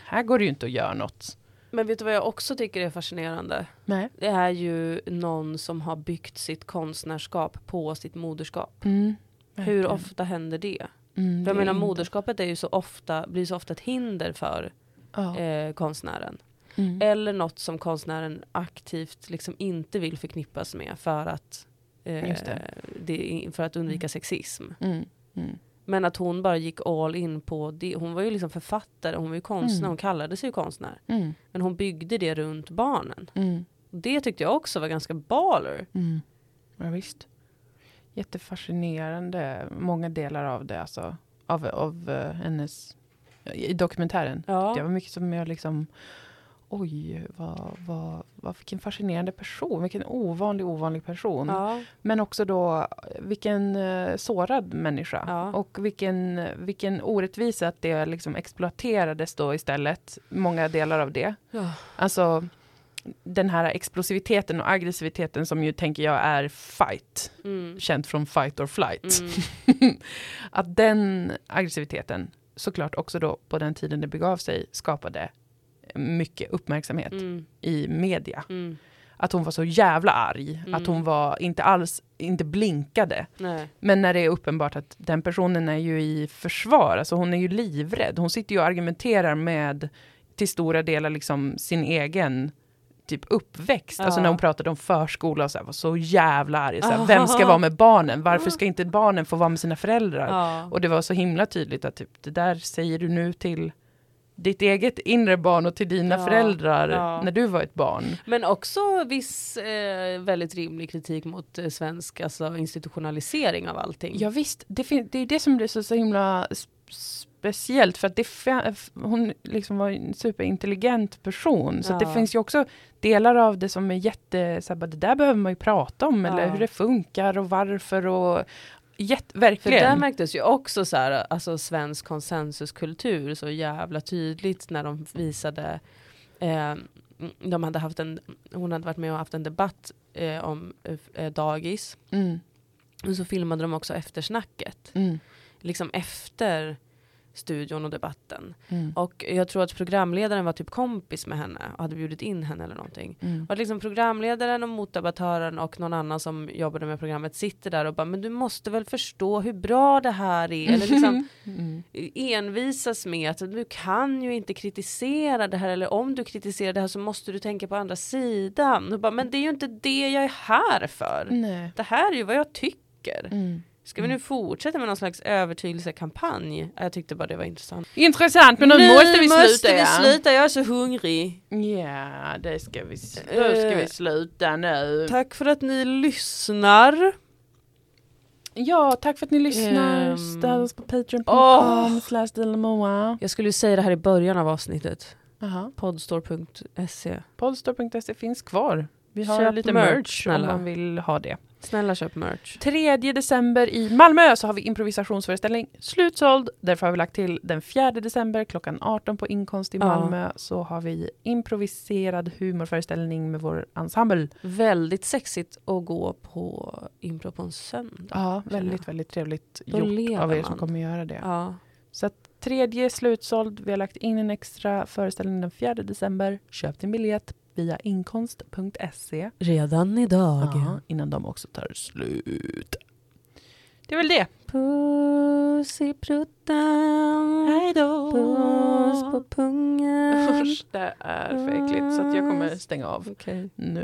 Här går det ju inte att göra något. Men vet du vad jag också tycker är fascinerande? Nej. Det är ju någon som har byggt sitt konstnärskap på sitt moderskap. Mm. Hur ofta händer det? Mm, jag det är menar inte- moderskapet är ju så ofta, blir så ofta ett hinder för Ja. eh, konstnären. Mm. Eller något som konstnären aktivt liksom inte vill förknippas med för att, eh, det. det, för att undvika sexism. Mm. Men att hon bara gick all in på det. Hon var ju liksom författare, hon var ju konstnär, Mm. hon kallade sig ju konstnär. Mm. Men hon byggde det runt barnen. Mm. Det tyckte jag också var ganska baller. Mm. Ja, visst. Jättefascinerande, många delar av det, alltså, av, av eh, hennes, i dokumentären. Ja. Det var mycket som jag liksom, oj, vad, vad, vad, vilken fascinerande person, vilken ovanlig, ovanlig person. Ja. Men också då, vilken uh, sårad människa. Ja. Och vilken, vilken orättvisa att det liksom exploaterades då istället, många delar av det. Ja. Alltså den här explosiviteten och aggressiviteten som ju tänker jag är fight, Mm. känt från fight or flight. Mm. att den aggressiviteten såklart också då på den tiden det begav sig skapade mycket uppmärksamhet Mm. i media. Mm. Att hon var så jävla arg, Mm. att hon var inte alls, inte blinkade. Nej. Men när det är uppenbart att den personen är ju i försvar, alltså hon är ju livrädd. Hon sitter ju och argumenterar med till stora delar liksom sin egen typ uppväxt. Alltså Ja. när hon pratade om förskola och så här, var så jävla arg. Så här, vem ska vara med barnen? Varför ska inte barnen få vara med sina föräldrar? Ja. Och det var så himla tydligt att typ, det där säger du nu till ditt eget inre barn och till dina Ja, föräldrar ja. när du var ett barn. Men också viss eh, väldigt rimlig kritik mot eh, svensk alltså, institutionalisering av allting. Ja visst, det, det är det som blir så, så himla speciellt för att det hon liksom var en superintelligent person. Så att det Ja. finns ju också delar av det som är jätte, så här, bara, det där behöver man ju prata om eller Ja. hur det funkar och varför och jätte, För verkligen. där märktes ju också så här, alltså svensk konsensuskultur så jävla tydligt när de visade eh, de hade haft en, hon hade varit med och haft en debatt eh, om eh, dagis. Mm, Och så filmade de också eftersnacket. mm, Liksom efter studion och debatten. Mm. Och jag tror att programledaren var typ kompis med henne och hade bjudit in henne eller någonting. Mm. Och att liksom programledaren och motdebattören och någon annan som jobbade med programmet sitter där och bara men du måste väl förstå hur bra det här är. Eller liksom Mm. envisas med att du kan ju inte kritisera det här eller om du kritiserar det här så måste du tänka på andra sidan. Och bara, men det är ju inte det jag är här för. Nej. Det här är ju vad jag tycker. Mm. Ska vi nu fortsätta med någon slags övertygelsekampanj? Jag tyckte bara det var intressant. Intressant men nu, måste vi måste sluta. vi ja. sluta, jag är så hungrig. Ja, det ska vi, då ska vi Eh, sluta nu. Tack för att ni lyssnar. Ja, tack för att ni lyssnar. Ehm. Stöd oss på patreon.com dilamoa. Jag skulle ju säga det här i början av avsnittet. Aha. Podstore.se. Podstore.se finns kvar. Vi har Köp lite merch, merch, om man vill ha det. Snälla köp merch. 3 december i Malmö så har vi improvisationsföreställning slutsåld. Därför har vi lagt till den 4 december klockan 18 på Inkonst i Ja. Malmö så har vi improviserad humorföreställning med vår ensemble. Väldigt sexigt att gå på impro på en söndag. Ja, väldigt, väldigt trevligt Då gjort av er man. som kommer göra det. Ja. Så att tredje slutsåld. Vi har lagt in en extra föreställning den 4 december. Köp din biljett via inkonst.se. Redan idag. Ja, innan de också tar slut. Det är väl det. Puss i prutten. Hej då! Puss på pungen. Usch, det är för äckligt så jag kommer stänga av Okej. nu.